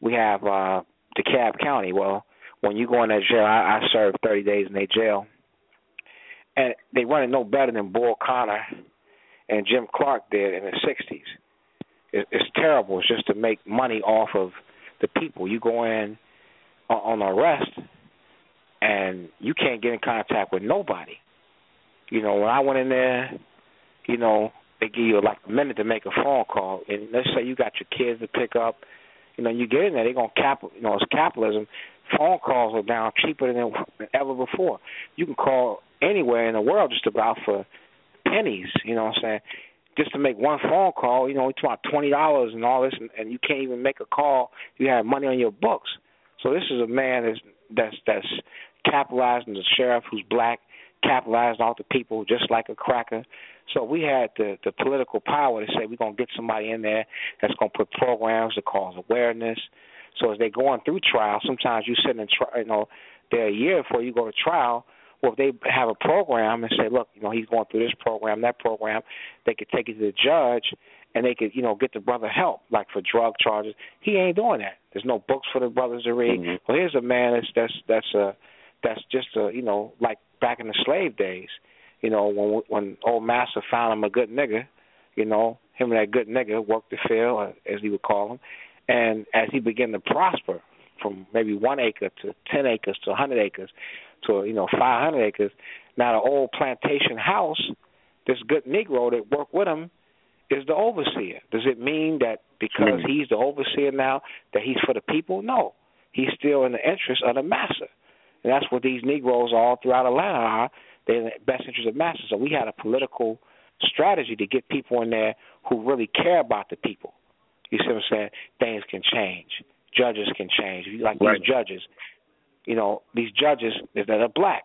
we have uh, DeKalb County. Well, when you go in that jail, I, I served 30 days in that jail, and they run it no better than Bull Connor and Jim Clark did in the 60s. It, it's terrible. It's just to make money off of the people. You go in on arrest, and you can't get in contact with nobody. You know, when I went in there, you know, they give you like a minute to make a phone call, and let's say you got your kids to pick up. You know, you get in there, they're gonna cap. You know, it's capitalism. Phone calls are down cheaper than ever before. You can call anywhere in the world just about for pennies. You know what I'm saying? Just to make one phone call, you know, it's about twenty dollars and all this, and, and you can't even make a call. You have money on your books. So this is a man that's that's that's capitalizing the sheriff who's black capitalized off the people just like a cracker. So we had the the political power to say we're gonna get somebody in there that's gonna put programs to cause awareness. So as they're going through trial, sometimes you sit in trial, you know, there a year before you go to trial. Well, if they have a program and say, look, you know, he's going through this program, that program, they could take it to the judge, and they could, you know, get the brother help, like for drug charges. He ain't doing that. There's no books for the brothers to read. Mm-hmm. Well, here's a man that's that's that's a that's just a you know like back in the slave days, you know when when old master found him a good nigga, you know him and that good nigga worked the field uh, as he would call him, and as he began to prosper from maybe one acre to ten acres to a hundred acres to you know five hundred acres, now the old plantation house, this good Negro that worked with him is the overseer. Does it mean that because he's the overseer now that he's for the people? No. He's still in the interest of the master. And that's what these Negroes all throughout Atlanta are. They're in the best interest of master. So we had a political strategy to get people in there who really care about the people. You see what I'm saying? Things can change. Judges can change. If you like Right. these judges, you know, these judges that are black.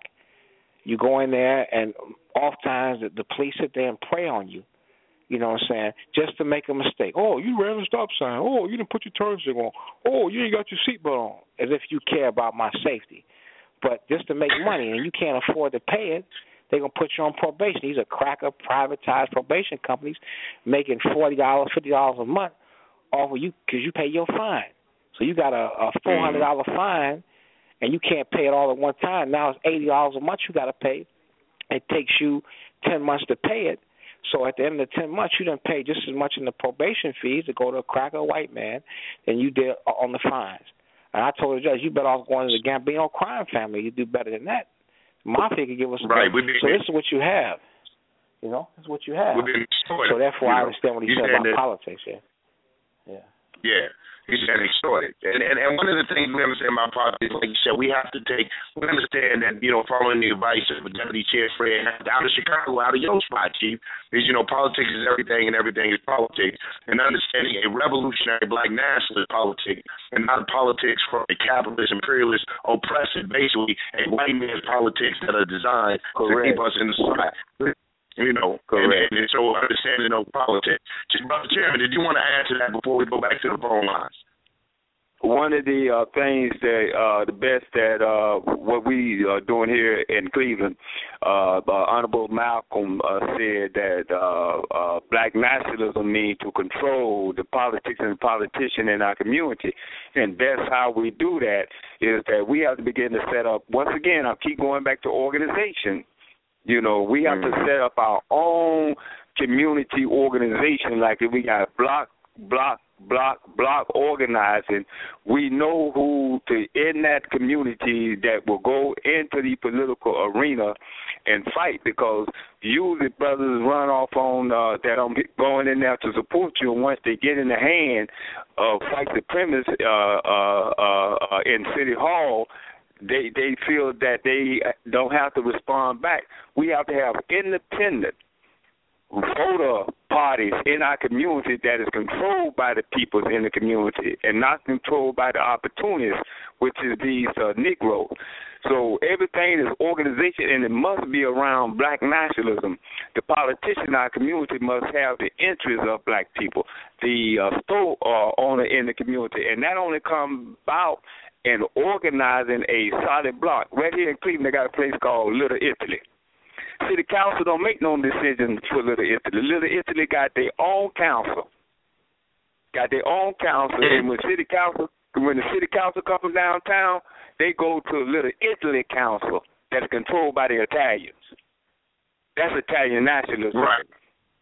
You go in there and oftentimes the, the police sit there and prey on you. You know what I'm saying? Just to make a mistake. Oh, you ran a stop sign. Oh, you didn't put your turn signal on. Oh, you ain't got your seatbelt on. As if you care about my safety. But just to make money and you can't afford to pay it, they're gonna put you on probation. These are cracker privatized probation companies making forty dollars, fifty dollars a month off of you because you pay your fine. So you got a, a four hundred dollar mm-hmm. fine, and you can't pay it all at one time. Now it's eighty dollars a month you got to pay. It takes you ten months to pay it. So at the end of the ten months, you didn't pay just as much in the probation fees to go to a cracker white man than you did on the fines. And I told the judge, you better off going to the Gambino crime family. You do better than that. Mafia could give us Right, better. been- So this is what you have. You know, this is what you have. Been So therefore, you I know. understand what he said said about that- politics. Yeah. Yeah. Yeah. He's getting extorted. And, and and one of the things we understand about politics, like you said, we have to take we understand that, you know, following the advice of Deputy Chair Fred out of Chicago, out of your spot, Chief, is you know, politics is everything and everything is politics. And understanding a revolutionary black nationalist politic and not politics from a capitalist, imperialist, oppressive, basically a white man's politics that are designed to keep us in the spot. You know, and, Correct. and, and so understanding of politics. Just, Brother Chairman, did you want to add to that before we go back to the phone lines? One of the uh, things that uh, the best that uh, what we are doing here in Cleveland, uh, uh, Honorable Malcolm uh, said that uh, uh, black nationalism means to control the politics and the politician in our community, and that's how we do that. Is that we have to begin to set up once again. I keep going back to organization. You know, we have to set up our own community organization. Like if we got block, block, block, block organizing, we know who to in that community that will go into the political arena and fight because usually brothers run off on uh, that I'm going in there to support you, and once they get in the hand of white supremacists uh, uh, uh, uh, in City Hall, they they feel that they don't have to respond back. We have to have independent voter parties in our community that is controlled by the people in the community and not controlled by the opportunists, which is these uh, Negroes. So everything is organization, and it must be around black nationalism. The politician in our community must have the interests of black people, the uh, store uh, owner in the community, and that only comes about in organizing a solid block. Right here in Cleveland, they got a place called Little Italy. City council don't make no decisions for Little Italy. Little Italy got their own council. Got their own council, and when mm-hmm. city council, when the city council comes downtown, they go to Little Italy council that's controlled by the Italians. That's Italian nationalism. Right.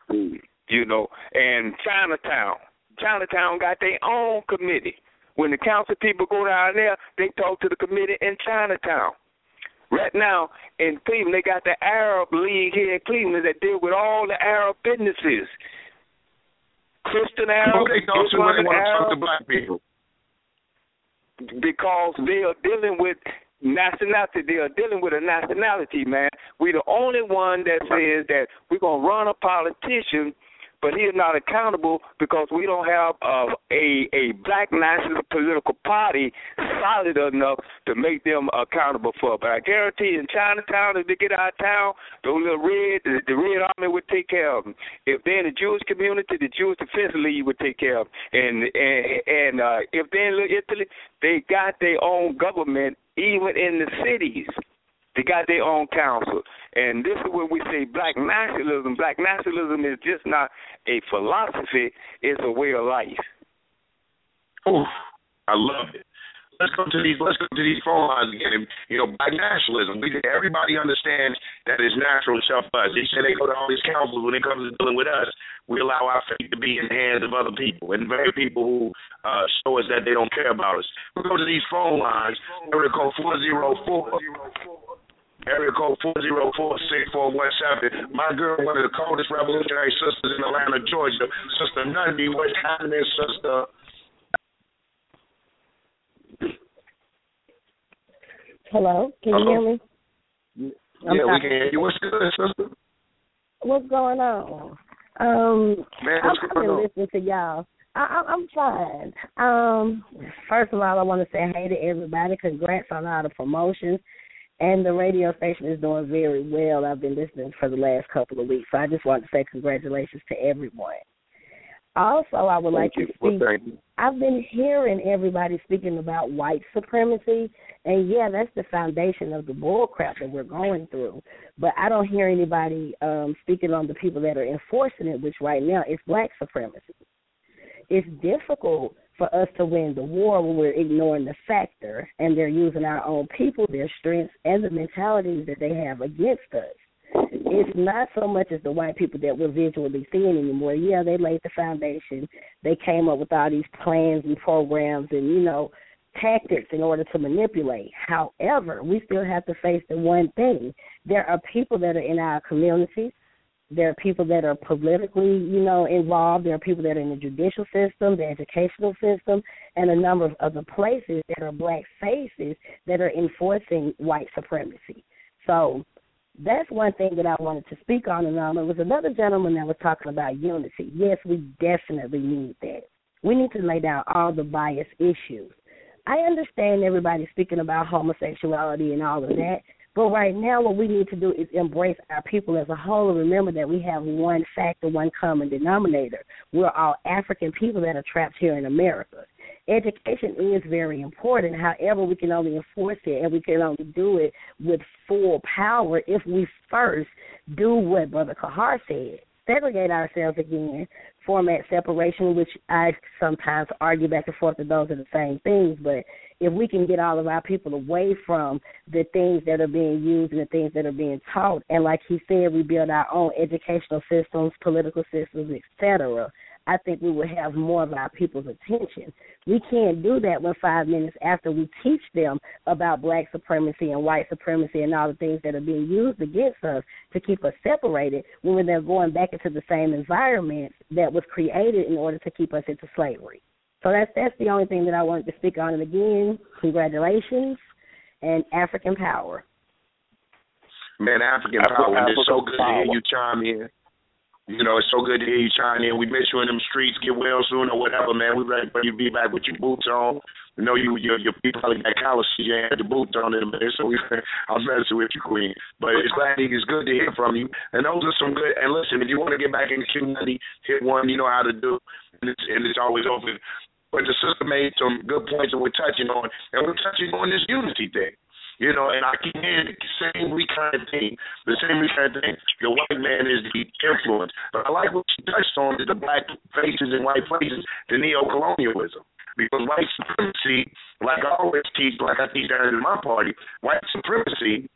Mm, you know, and Chinatown. Chinatown got their own committee. When the council people go down there, they talk to the committee in Chinatown. Right now in Cleveland, they got the Arab League here in Cleveland that deal with all the Arab businesses. Christian Arab, Who they when want to talk to black people? because they are dealing with nationality. They are dealing with a nationality, man. We're the only one that says that we're gonna run a politician, but he's not accountable because we don't have uh, a a black nationalist political party solid enough to make them accountable for. But I guarantee in Chinatown, if they get out of town, those little red, the, the Red Army would take care of them. If they're in the Jewish community, the Jewish Defense League would take care of them. And and and uh, if they're in Little Italy, they got their own government, even in the cities. They got their own council. And this is when we say black nationalism. Black nationalism is just not a philosophy, it's a way of life. Oh, I love it. Let's go to these. Let's go to these phone lines again. You know, black nationalism. We everybody understands that it's natural to self us. They say they go to all these councils when it comes to dealing with us. We allow our faith to be in the hands of other people and very people who uh, show us that they don't care about us. We go to these phone lines. Area code four zero four. Area code four zero four six four one seven. My girl, one of the coldest revolutionary sisters in Atlanta, Georgia, Sister Nundy. What's happening, sister? Hello, can Hello? you hear me? I'm yeah, we can hear you. What's good, sister? What's going on? Um, Man, I'm, what's I've been on? listening to y'all. I, I'm fine. Um, first of all, I want to say hey to everybody. Congrats on all the promotions. And the radio station is doing very well. I've been listening for the last couple of weeks. So I just want to say congratulations to everyone. Also, I would like Thank to you. Well, speak you. I've been hearing everybody speaking about white supremacy, and yeah, that's the foundation of the bull crap that we're going through. But I don't hear anybody um, speaking on the people that are enforcing it, which right now is black supremacy. It's difficult for us to win the war when we're ignoring the factor, and they're using our own people, their strengths, and the mentalities that they have against us it's not so much as the white people that we're visually seeing anymore. Yeah, they laid the foundation. They came up with all these plans and programs and, you know, tactics in order to manipulate. However, we still have to face the one thing. There are people that are in our communities. There are people that are politically, you know, involved. There are people that are in the judicial system, the educational system, and a number of other places that are black faces that are enforcing white supremacy. So that's one thing that I wanted to speak on. And um, there was another gentleman that was talking about unity. Yes, we definitely need that. We need to lay down all the bias issues. I understand everybody speaking about homosexuality and all of that, but right now what we need to do is embrace our people as a whole and remember that we have one factor, one common denominator. We're all African people that are trapped here in America education is very important. However, we can only enforce it and we can only do it with full power if we first do what Brother Kahar said. Segregate ourselves again, format separation, which I sometimes argue back and forth that those are the same things, but if we can get all of our people away from the things that are being used and the things that are being taught, and like he said, we build our own educational systems, political systems, etc., I think we would have more of our people's attention. We can't do that when five minutes after we teach them about black supremacy and white supremacy and all the things that are being used against us to keep us separated when they're going back into the same environment that was created in order to keep us into slavery. So that's that's the only thing that I wanted to speak on. And again, congratulations and African power. Man, African African power. And it's so African good to hear you chime in. You know, it's so good to hear you chime in. We miss you in them streets. Get well soon or whatever, man. We ready for you to be back with your boots on. We know you, your your people probably got calluses. You had your boots on in a minute, so we, I was messing with you, Queen. But it's glad it's good to hear from you. And those are some good. And listen, if you want to get back in the community, hit one. You know how to do, and it's and it's always open. But the sister made some good points that we're touching on, and we're touching on this unity thing. You know, and I keep hearing the same kind of thing, the same kind of thing. The white man is the influence. But I like what you touched on, is the black faces and white places, the neo-colonialism. Because white supremacy, like I always teach, like I teach down in my party, white supremacy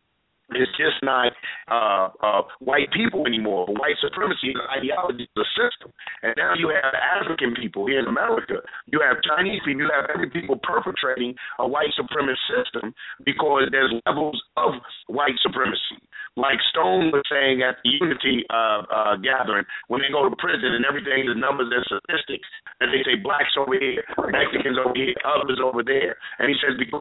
is just not uh, uh, white people anymore. White supremacy is an ideology, the system. And now you have African people here in America. You have Chinese people. You have every people perpetrating a white supremacist system because there's levels of white supremacy. Like Stone was saying at the Unity uh, uh, gathering, when they go to prison and everything, the numbers and statistics, and they say blacks over here, Mexicans over here, others over there. And he says because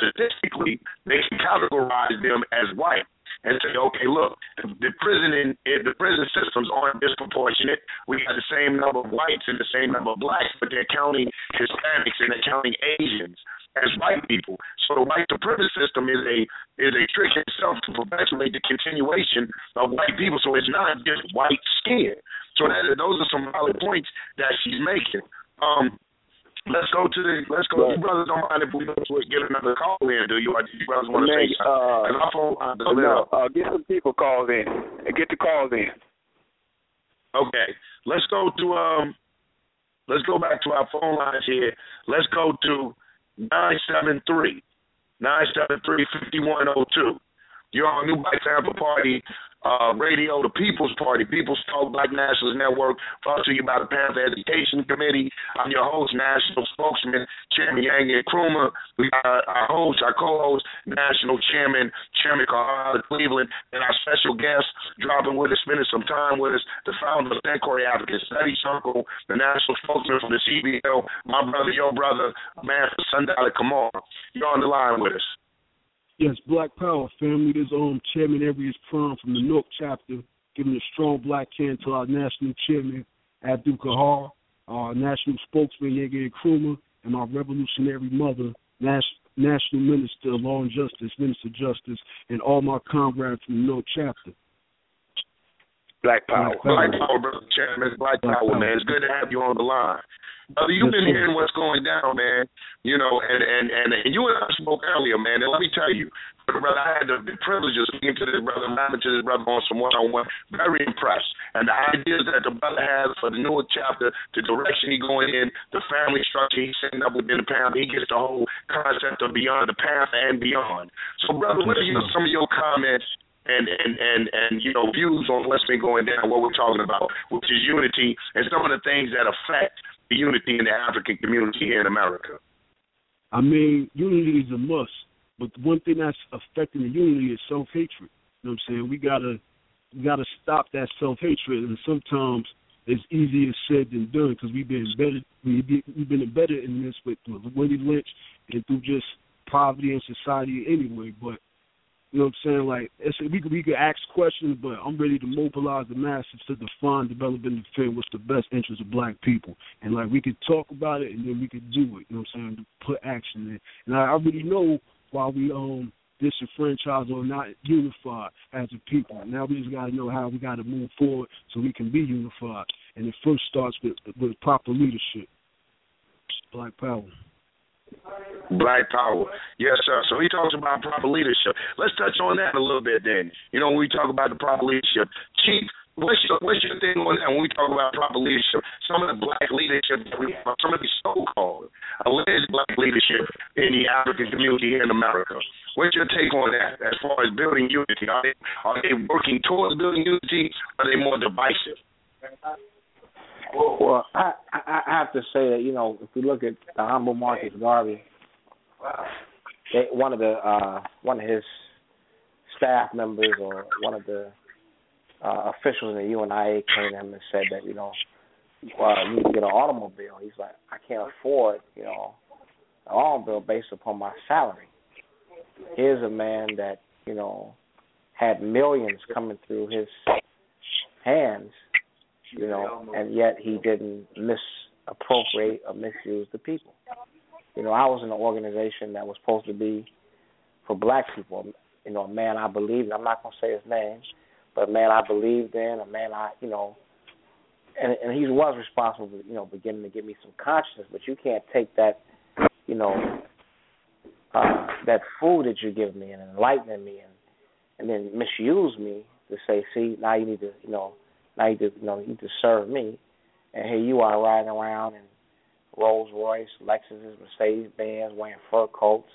statistically they can categorize them as white and say, okay, look, the prison in if the prison systems aren't disproportionate. We got the same number of whites and the same number of blacks, but they're counting Hispanics and they're counting Asians as white people. So the white supremacy system is a is a trick itself to perpetuate the continuation of white people. So it's not just white skin. So that, those are some valid points that she's making. Um, Let's go to the. Let's go. Right. You brothers don't mind if we get another call in, do you? Or do you brothers want to say something? Uh, phone no, uh, get some people calls in. Get the calls in. Okay, let's go to um. Let's go back to our phone lines here. Let's go to nine seven three nine seven three fifty one zero oh two. You're on New Black Panther Party uh, Radio, the People's Party, People's Talk Black Nationalist Network, brought to you by the Panther Education Committee. I'm your host, National Spokesman, Chairman Yang Nkrumah. We got our host, our co-host, National Chairman, Chairman Kahar Cleveland, and our special guest dropping with us, spending some time with us, the founder of Corey African Study Circle, the National Spokesman for the CVL, my brother, your brother, man for Sundiata Kamar. You're on the line with us. Yes, Black Power family. This um Chairman Arius Prime from the Newark chapter, giving a strong black hand to our national chairman Abdul Kahar, our national spokesman Yege Nkrumah, and our revolutionary mother, National Minister of Law and Justice, Minister of Justice, and all my comrades from the Newark chapter. Black Power. Black Power, brother Chairman. Black, Power, man. It's good to have you on the line. Brother, you've been hearing what's going down, man. You know, and and and, and you and I spoke earlier, man. And let me tell you, brother, I had the privilege of speaking to this brother, rapping to this brother on some one-on-one. Very impressed, and the ideas that the brother has for the Newark chapter, the direction he's going in, the family structure he's setting up within the path. He gets the whole concept of beyond the path and beyond. So, brother, what are you, some of your comments and and and and you know views on what's been going down, what we're talking about, which is unity, and some of the things that affect the unity in the African community here in America? I mean, unity is a must, but one thing that's affecting the unity is self hatred. You know what I'm saying? We gotta we gotta stop that self hatred, and sometimes it's easier said than done because we've been embedded we we've been embedded in this with, with Willie Lynch and through just poverty in society anyway. But you know what I'm saying? Like it's, we could we could ask questions, but I'm ready to mobilize the masses to define, develop, and defend what's the best interest of black people. And like we could talk about it, and then we could do it. You know what I'm saying? Put action in. And I already know why we um disenfranchised or not unified as a people. Now we just got to know how we got to move forward so we can be unified. And it first starts with with proper leadership. Black power. Black Power. Yes, sir. So he talks about proper leadership. Let's touch on that a little bit then. You know, when we talk about the proper leadership. Chief, what's your, what's your thing on that when we talk about proper leadership? Some of the black leadership that we have, some of the so-called alleged black leadership in the African community here in America. What's your take on that as far as building unity? Are they, are they working towards building unity? Or are they more divisive? Well, I, I have to say that you know if we look at the humble Marcus Garvey, they, one of the uh, one of his staff members or one of the uh, officials in the UNIA came to him and said that you know uh, you need to get an automobile. He's like, I can't afford you know an automobile based upon my salary. Here's a man that you know had millions coming through his hands you know, and yet he didn't misappropriate or misuse the people. You know, I was in an organization that was supposed to be for black people. You know, a man I believed. In. I'm not gonna say his name, but a man I believed in, a man I, you know, and and he was responsible for, you know, beginning to give me some consciousness. But you can't take that, you know, uh, that food that you give me and enlightening me and and then misuse me to say, see, now you need to, you know, now you just you know you just serve me, and here you are riding around in Rolls Royce, Lexuses, Mercedes Benz, wearing fur coats,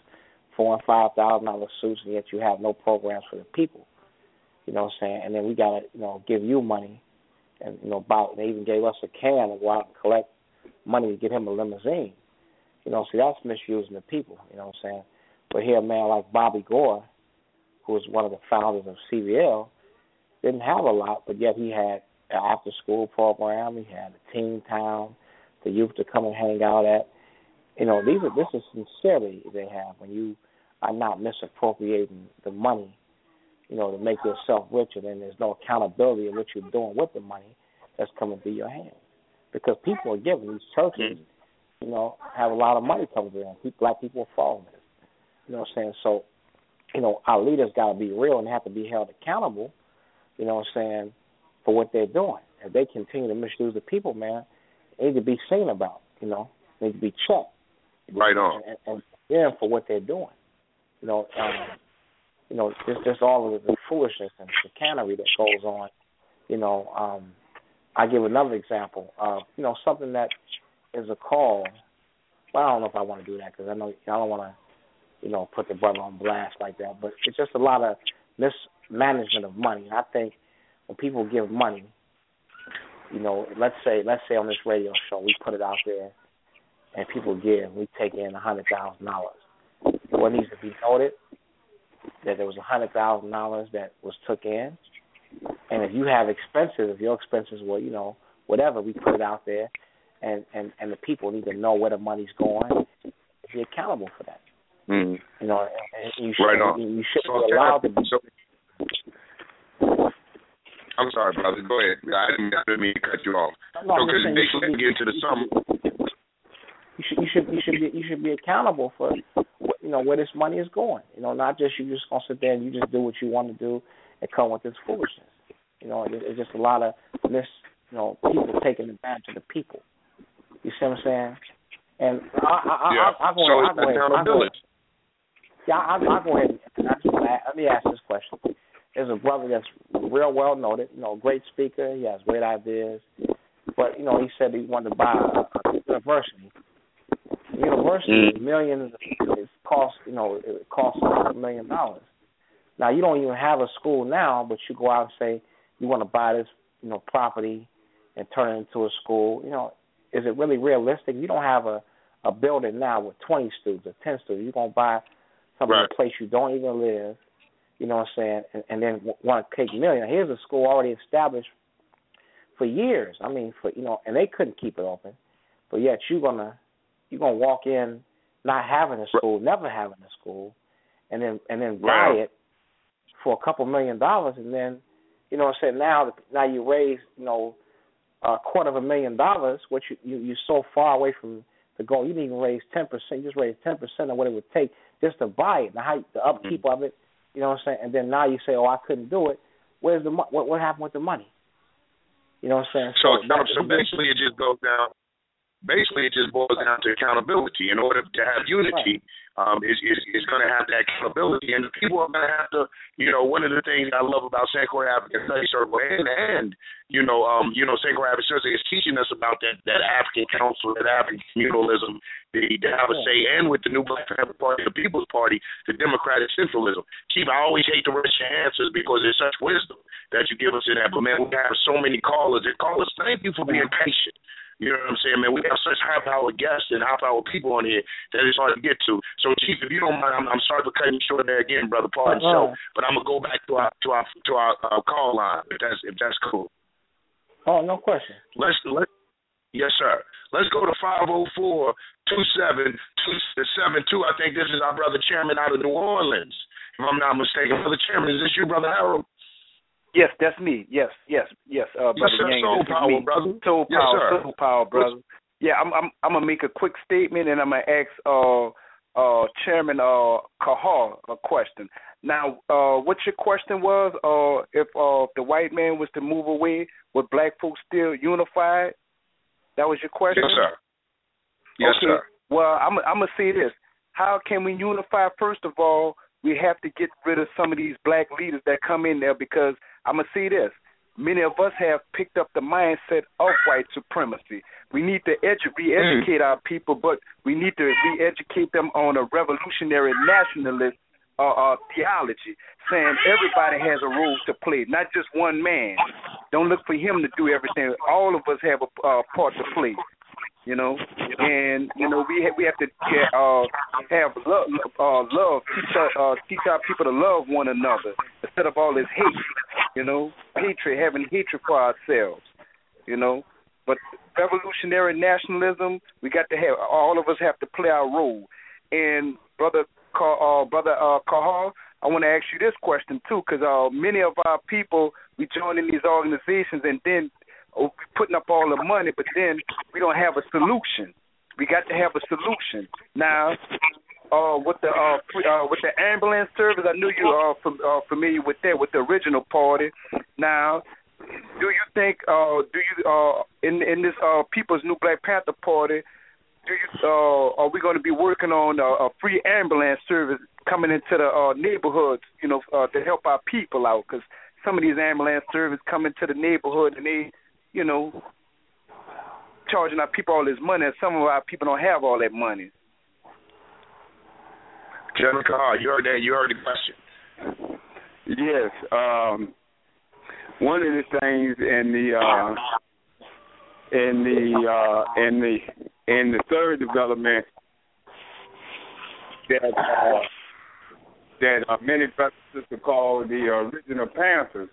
four and five thousand dollar suits, and yet you have no programs for the people. You know what I'm saying? And then we gotta you know give you money, and you know about they even gave us a can to go out and collect money to get him a limousine. You know, see that's misusing the people. You know what I'm saying? But here a man like Bobby Gore, who was one of the founders of CVL, didn't have a lot, but yet he had an after school program. He had a teen town, the youth to come and hang out at. You know, these are this is sincerity they have when you are not misappropriating the money, you know, to make yourself richer and there's no accountability of what you're doing with the money that's coming through your hands. Because people are giving these churches, mm-hmm. you know, have a lot of money coming through them. Black people are following this. You know what I'm saying? So, you know, our leaders gotta be real and have to be held accountable you know what I'm saying, for what they're doing. If they continue to misuse the people, man, they need to be seen about, you know. they need to be checked. Right on. And, and, and for what they're doing. You know, um, you know, just just all of the foolishness and chicanery that goes on. You know, um, I give another example. Uh, you know, something that is a call. Well, I don't know if I want to do that because I know I don't want to, you know, put the brother on blast like that. But it's just a lot of mismanagement of money. And I think when people give money, you know, let's say let's say on this radio show we put it out there, and people give, we take in a hundred thousand dollars. What needs to be noted that there was a hundred thousand dollars that was took in, and if you have expenses, if your expenses were, you know, whatever, we put it out there, and and and the people need to know where the money's going, to be accountable for that. Mm. You know, you should right on. you should so, be allowed to. Be, so, I'm sorry, brother. Go ahead. I didn't, I didn't mean to cut you off. No, because they should get into the summer. You should you should you should be you should be accountable for you know where this money is going. You know, not just you just gonna sit there and you just do what you want to do and come with this foolishness. You know, it's just a lot of mis you know people taking advantage of the people. You see what I'm saying? And I I yeah. I, I, I go so ahead, I go ahead, I go ahead. Yeah, I, I go ahead. I just let me ask this question. There's a brother that's real well noted, you know, great speaker. He has great ideas, but you know, he said he wanted to buy a, a university. University mm. millions. It costs, you know, it costs a million dollars. Now you don't even have a school now, but you go out and say you want to buy this, you know, property and turn it into a school. You know, is it really realistic? You don't have a a building now with 20 students or 10 students. You're gonna buy something right. in a place you don't even live you know what I'm saying, and, and then want to take million. Here's a school already established for years. I mean, for you know, and they couldn't keep it open, but yet you're gonna you're gonna walk in not having a school, never having a school, and then and then buy it for a couple million dollars, and then you know what I'm saying now now you raise you know a quarter of a million dollars, which you, you you're so far away from the goal. You didn't even raise ten percent. You just raised ten percent of what it would take just to buy it. Now how the upkeep mm-hmm. of it you know what I'm saying? And then now you say, "Oh, I couldn't do it." Where's the mo- what? What happened with the money? You know what I'm saying? So, so, so basically, it just goes down. Basically, it just boils down to accountability. In order to have unity, um, is is, is going to have that accountability, and the people are going to have to, you know, one of the things I love about Sankore African Study Circle, and and you know, um, you know, Sanctuary African Study is teaching us about that that African Council, that African communalism, the to have a say, and with the new Black Panther Party, the People's Party, the Democratic Centralism. Chief, I always hate to rush your answers because there's such wisdom that you give us in that, but man, we have so many callers. And callers, thank you for being patient. You know what I'm saying, man? We have such high power guests and high power people on here that it's hard to get to. So, Chief, if you don't mind, I'm, I'm sorry for cutting you short there again, brother. Pardon. Uh-huh. So, but I'm gonna go back to our to our to our uh, call line if that's if that's cool. Oh, no question. Let's let yes, sir. Let's go to five zero oh four two seven two seven two. I think this is our brother Chairman out of New Orleans, if I'm not mistaken. Brother Chairman, is this you, brother Harold? Yes, that's me. Yes, yes, yes. Uh, brother yes, sir. Yang, soul power, me. brother. Soul yes, power, sir. soul power, brother. Yeah, I'm I'm I'm gonna make a quick statement and I'm gonna ask uh uh Chairman uh Kahar a question. Now, uh what your question was, uh if uh the white man was to move away, would black folks still unified? That was your question? Yes, sir. Yes, okay. sir. Well, I'm I'm gonna say this. How can we unify? First of all, we have to get rid of some of these black leaders that come in there because I'm gonna say this. Many of us have picked up the mindset of white supremacy. We need to edu- re-educate mm. our people, but we need to re-educate them on a revolutionary nationalist uh, uh, theology, saying everybody has a role to play, not just one man. Don't look for him to do everything. All of us have a uh, part to play you know, and you know we ha- we have to get, uh, have love, uh, love teach our uh, teach our people to love one another instead of all this hate, you know, hatred, having hatred for ourselves, you know. But revolutionary nationalism, we got to have all of us have to play our role. And brother, uh, brother uh, Kahar, I want to ask you this question too, because uh, many of our people we join in these organizations and then putting up all the money, but then we don't have a solution. We got to have a solution. Now, uh, with the uh, uh, with the ambulance service, I knew you are fam- uh, familiar with that, with the original party. Now, do you think, uh, do you uh, in in this uh, People's New Black Panther Party, do you, uh, are we going to be working on a, a free ambulance service coming into the uh, neighborhoods, you know, uh, to help our people out? Because some of these ambulance services come into the neighborhood and they, you know, charging our people all this money, and some of our people don't have all that money. General Kahar, you heard that. You heard the question. Yes. Um, one of the things in the uh, in the uh, in the in the third development that uh, that uh, many brothers and sisters call the original Panthers.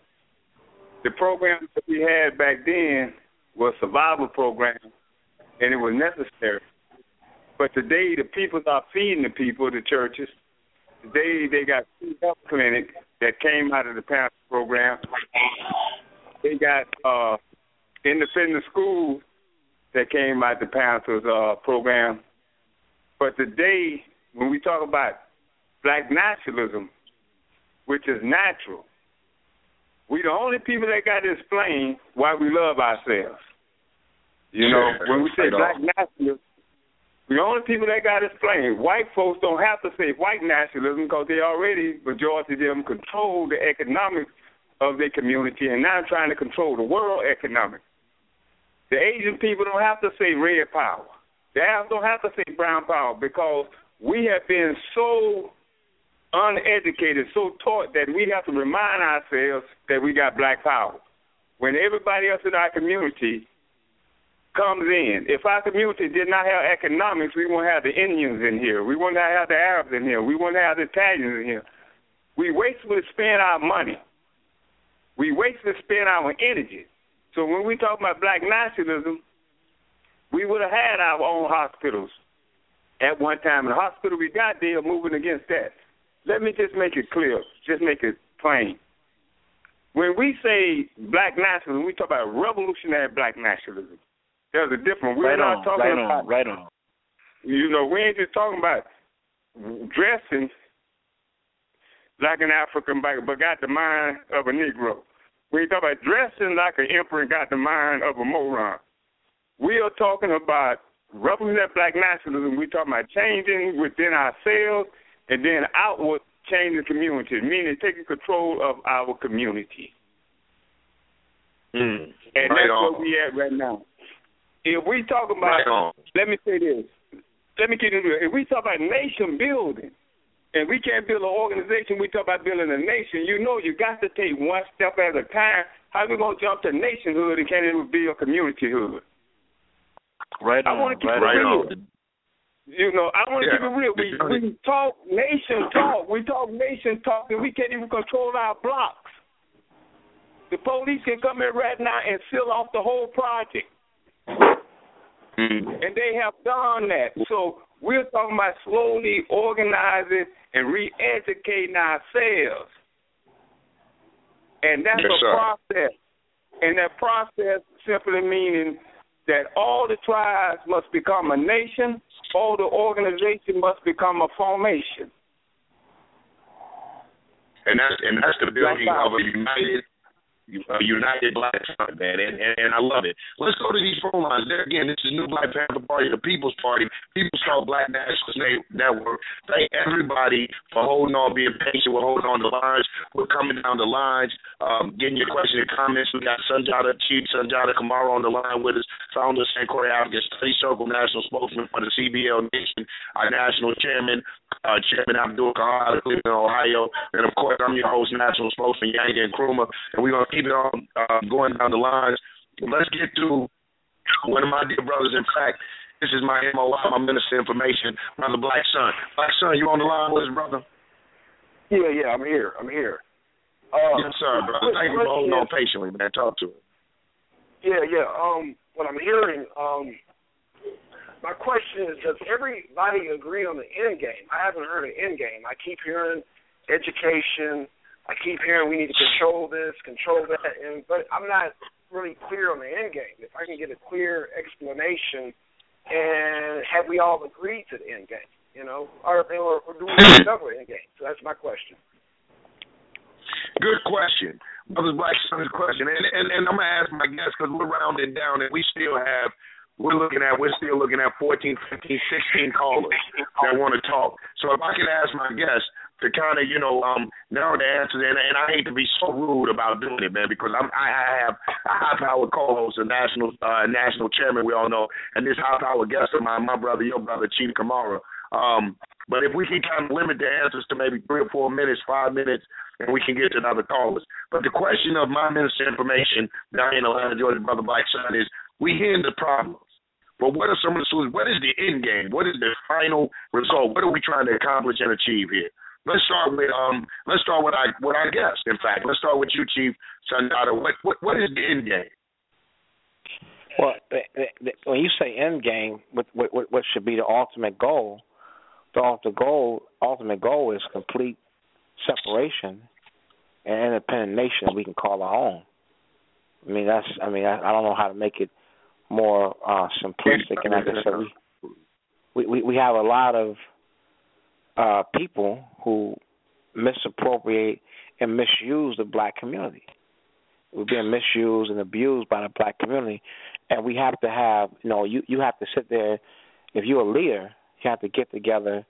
The program that we had back then was survival program, and it was necessary. But today, the people are feeding the people, the churches. Today, they got two health clinics that came out of the Panther program. They got uh, independent schools that came out of the Panthers uh, program. But today, when we talk about black nationalism, which is natural, we the only people that got to explain why we love ourselves. You know, when we say black nationalism, we the only people that got to explain. White folks don't have to say white nationalism because they already, majority of them, control the economics of their community and now trying to control the world economics. The Asian people don't have to say red power. They don't have to say brown power because we have been so uneducated, so taught that we have to remind ourselves that we got black power. When everybody else in our community comes in, if our community did not have economics, we won't have the Indians in here. We won't have the Arabs in here. We won't have the Italians in here. We wastefully spend our money. We wastefully spend our energy. So when we talk about black nationalism, we would have had our own hospitals at one time. And the hospital we got there moving against that. Let me just make it clear, just make it plain. When we say black nationalism, we talk about revolutionary black nationalism. There's a difference. We're right not on, talking right about on, right on. You know, we ain't just talking about dressing like an African but got the mind of a Negro. We ain't talking about dressing like an emperor and got the mind of a moron. We are talking about revolutionary black nationalism. We're talking about changing within ourselves and then outward change the community, meaning taking control of our community. Mm. And right that's on. where we at right now. If we talk about, Right let me say this. Let me get into it. If we talk about nation building, and we can't build an organization, we talk about building a nation. You know, you got to take one step at a time. How we gonna jump to nationhood and can't even build communityhood? Right I on, want to keep right it real. You know, I want to Yeah. keep it real. We we talk nation talk. We talk nation talk, and we can't even control our blocks. The police can come in right now and seal off the whole project, Mm. and they have done that. So we're talking about slowly organizing and re-educating ourselves, and that's Yes, a sir. process. And that process simply meaning that all the tribes must become a nation, all the organization must become a formation. and that's and that's the building of a united a united black front, man, and, and and I love it. Let's go to these phone lines. There again, this is New Black Panther Party, the People's Party, People's Call Black Nationalist Network. Thank everybody for holding on, being patient, with holding on the lines. We're coming down the lines, um, getting your questions and comments. We got Sundiata Chief Sundiata Kamara on the line with us, founder of Sankore African Study Circle, national spokesman for the CVL Nation, our national chairman, uh, Chairman Abdul Kahar of Cleveland, Ohio. And of course, I'm your host, national spokesman Yanga Nkrumah. And we're going to keep it on uh, going down the lines. Let's get to one of my dear brothers. In fact, this is my MOI, my Minister of Information, Brother Black Sun. Black Sun, you on the line with us, brother? Yeah, yeah, I'm here. I'm here. Uh, yes, sir, brother. Thank you for holding on patiently, man. Talk to us. Yeah, yeah. Um, what I'm hearing, um, my question is, does everybody agree on the end game? I haven't heard an end game. I keep hearing education. I keep hearing we need to control this, control that, and but I'm not really clear on the end game. If I can get a clear explanation, and have we all agreed to the end game? You know, or, or, or do we another end game? So that's my question. Good question. Brother Black Sun's question. And, and, and I'm going to ask my guests because we're rounding down and we still have we're looking at we're still looking at 14, 15, 16 callers that want to talk. So if I can ask my guests to kind of you know um narrow the answers, and, and I hate to be so rude about doing it, man, because I'm I, have a high power co-host, a national uh, national chairman, we all know, and this high power guest of mine, my brother, your brother, Chief Kamara. Um, but if we can kind of limit the answers to maybe three or four minutes, five minutes, and we can get to another callers. But the question of my minister information down in Atlanta, Georgia, Brother Black Sun, is we hear the problems. But what are some of the solutions? What is the end game? What is the final result? What are we trying to accomplish and achieve here? Let's start with um. Let's start with our with our guest. In fact, let's start with you, Chief Sundiata. What what what is the end game? Well, when you say end game, what what what should be the ultimate goal? The ultimate goal, ultimate goal is complete separation and independent nation we can call our own. I mean, that's. I mean, I, I don't know how to make it more uh, simplistic. And like I said, we, we we have a lot of uh, people who misappropriate and misuse the black community. We're being misused and abused by the black community, and we have to have. You know, you you have to sit there. If you're a leader, you have to get together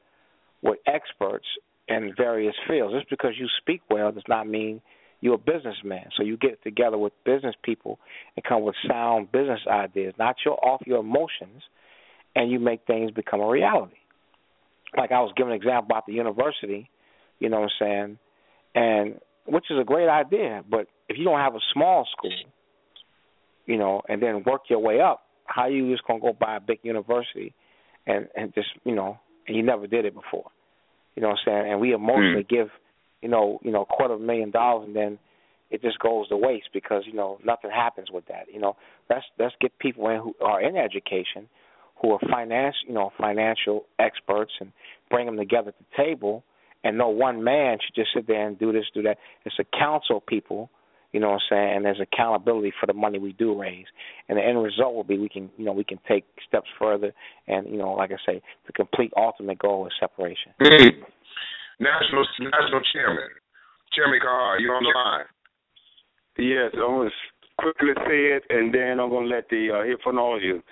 with experts in various fields. Just because you speak well does not mean you're a businessman. So you get together with business people and come with sound business ideas, not your off your emotions, and you make things become a reality. Like I was giving an example about the university, you know what I'm saying, and which is a great idea, but if you don't have a small school, you know, and then work your way up, how are you just gonna go buy a big university and and just you know, and you never did it before, you know what I'm saying? And we emotionally mm. give you know, you know, a quarter of a million dollars, and then it just goes to waste because you know nothing happens with that. You know, let's let's get people in who are in education, who are finance, you know, financial experts, and bring them together at the table. And no one man should just sit there and do this, do that. It's a council of people, you know what I'm saying, and there's accountability for the money we do raise. And the end result will be we can, you know, we can take steps further, and you know, like I say, the complete ultimate goal is separation. Mm-hmm national national chairman. Chairman Kahar, you on the line? Yes, I'm going to quickly say it, and then I'm going to let the uh, hear from all of you.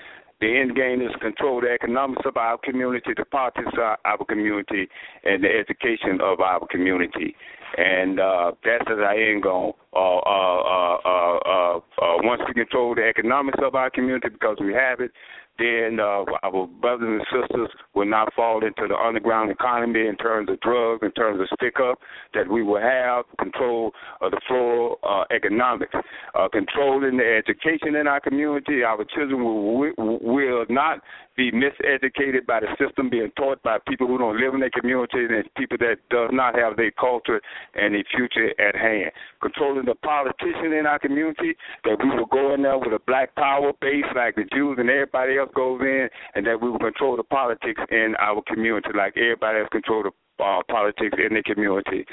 The end game is control the economics of our community, the politics of our community, and the education of our community. And uh, that's our end goal. Uh, uh, uh, uh, uh, uh, once we control the economics of our community, because we have it, then uh, our brothers and sisters will not fall into the underground economy in terms of drugs, in terms of stick up, that we will have control of the flow uh, economics, uh, controlling the education in our community. Our children will, will not be miseducated by the system, being taught by people who don't live in their community and people that does not have their culture and their future at hand. Controlling the politician in our community, that we will go in there with a black power base like the Jews and everybody else goes in, and that we will control the politics in our community like everybody else control the uh, politics in the community.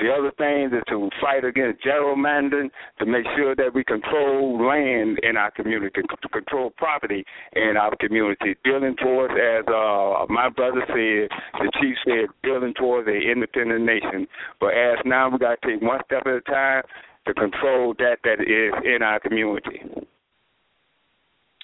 The other thing is to fight against gerrymandering, to make sure that we control land in our community, to control property in our community, building towards, as uh, my brother said, the chief said, building towards an independent nation. But as now we got to take one step at a time to control that that is in our community.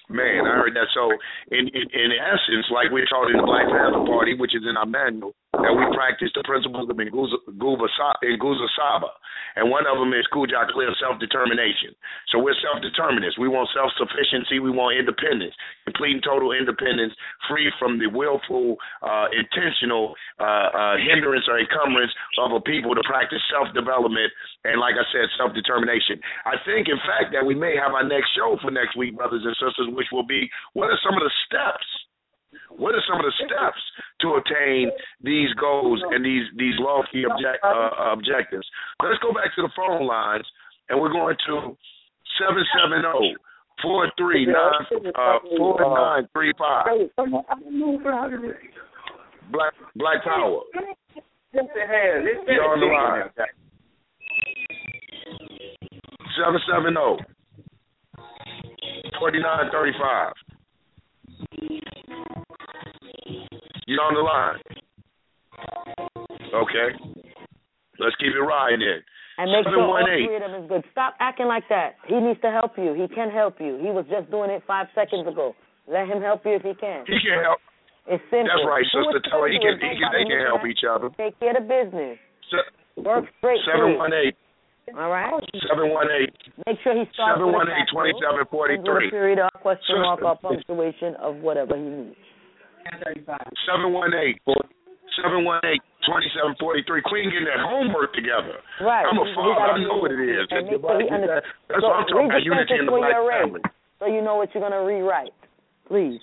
Man, I heard that. So, in in, in essence, like we're taught in the Black Panther Party, which is in our manual, that we practice the principles of Nguzo Saba. And one of them is Kujichagulia self determination. So we're self determinists. We want self sufficiency. We want independence, complete and total independence, free from the willful, uh, intentional uh, uh, hindrance or encumbrance of a people to practice self development and, like I said, self determination. I think, in fact, that we may have our next show for next week, brothers and sisters, which will be what are some of the steps what are some of the steps to attain these goals and these these lofty object, uh, objectives? Let's go back to the phone lines, and we're going to seven seven zero oh four three nine uh, four nine three five. Black Black Power. You're on the line. Seven seven zero oh forty nine thirty five. You on the line? Okay. Let's keep it riding then. And make sure all three of them is good. Stop acting like that. He needs to help you. He can help you. He was just doing it five seconds ago. Let him help you if he can. He can help. It's simple. That's right, sister. Tell her he can. He can. They can help each other. Take care of business. Se- Work straight. Seven one eight. All right. Seven one eight. Make sure he starts Seven one a eight twenty seven forty ends with a three. period or question mark or punctuation of whatever he needs. Seven one eight. Seven one eight twenty seven forty three. Queen getting that homework together. Right. I'm a He- he father. I know what it is. And make sure he understands. That's so what I'm talking read about. the Unity in the black you're family. so you know what you're gonna rewrite. Please.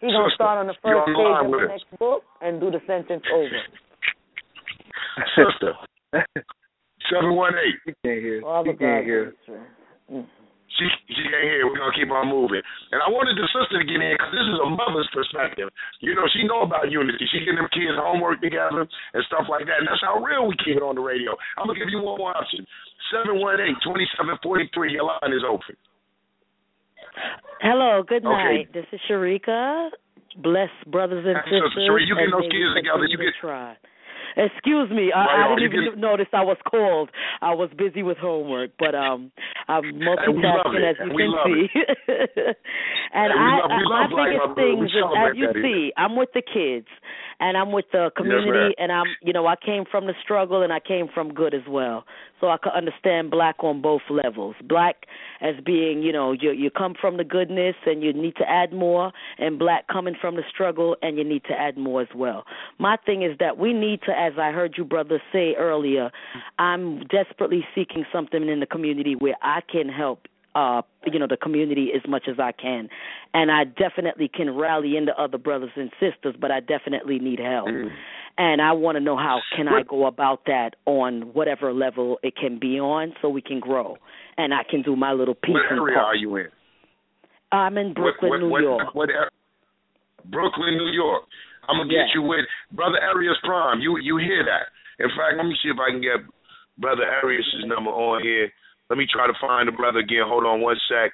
He's gonna start on the first page of the with us. next book and do the sentence over. Sister. Seven one eight. He can't hear. All the He can't God's hear. Mm. She she can't hear. We're gonna keep on moving. And I wanted the sister to get in because this is a mother's perspective. You know, she know about unity. She getting them kids homework together and stuff like that. And that's how real we keep it on the radio. I'm gonna give you one more option. Seven one eight twenty seven forty three. Your line is open. Hello, good night. Okay. This is Sharika. Bless brothers and sisters. Sharika, you get those kids together, you get- try. Excuse me, I, Right I didn't even notice I was called. I was busy with homework, but um, I'm multitasking as you can see. and we I, love- I- Black biggest Motherhood. things as you see, I'm with the kids, and I'm with the community, and I'm, you know, I came from the struggle, and I came from good as well, so I could understand black on both levels. Black as being, you know, you you come from the goodness, and you need to add more, and black coming from the struggle, and you need to add more as well. My thing is that we need to, as I heard you brother say earlier, I'm desperately seeking something in the community where I can help uh you know the community as much as I can and I definitely can rally into other brothers and sisters but I definitely need help and I want to know how can I go about that on whatever level it can be on so we can grow and I can do my little piece What area are you in? I'm in Brooklyn, what, what, New what, York. What, Brooklyn, New York. I'm gonna get you with brother Arias Prime. You you hear that? In fact, let me see if I can get brother Arias' number on here. Let me try to find the brother again. Hold on one sec,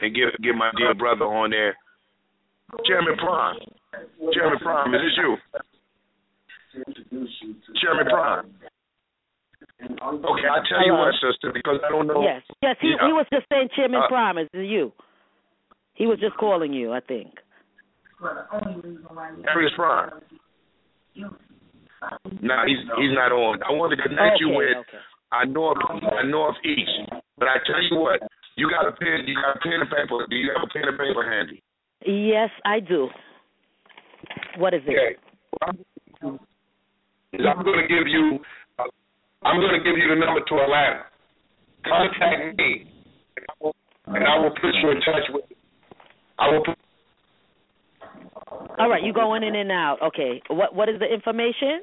and get get my dear brother on there. Chairman Prime. Chairman Prime, is this you? Chairman Prime. Okay, I'll tell you what, sister, because I don't know. Yes. Yes, he Yeah. he was just saying Chairman Uh, Prime is you. He was just calling you, I think. Arias Prime. No, he's he's not on. I want to connect you with okay. I north I northeast. But I tell you what, you got a pen, you got a pen and paper. Do you have a pen and paper handy? Yes, I do. What is it? Okay. I'm going to give you, uh, I'm going to give you the number to Atlanta. Contact me, and I will put you in touch with. I will put. All right, you going in and out. Okay. What what is the information?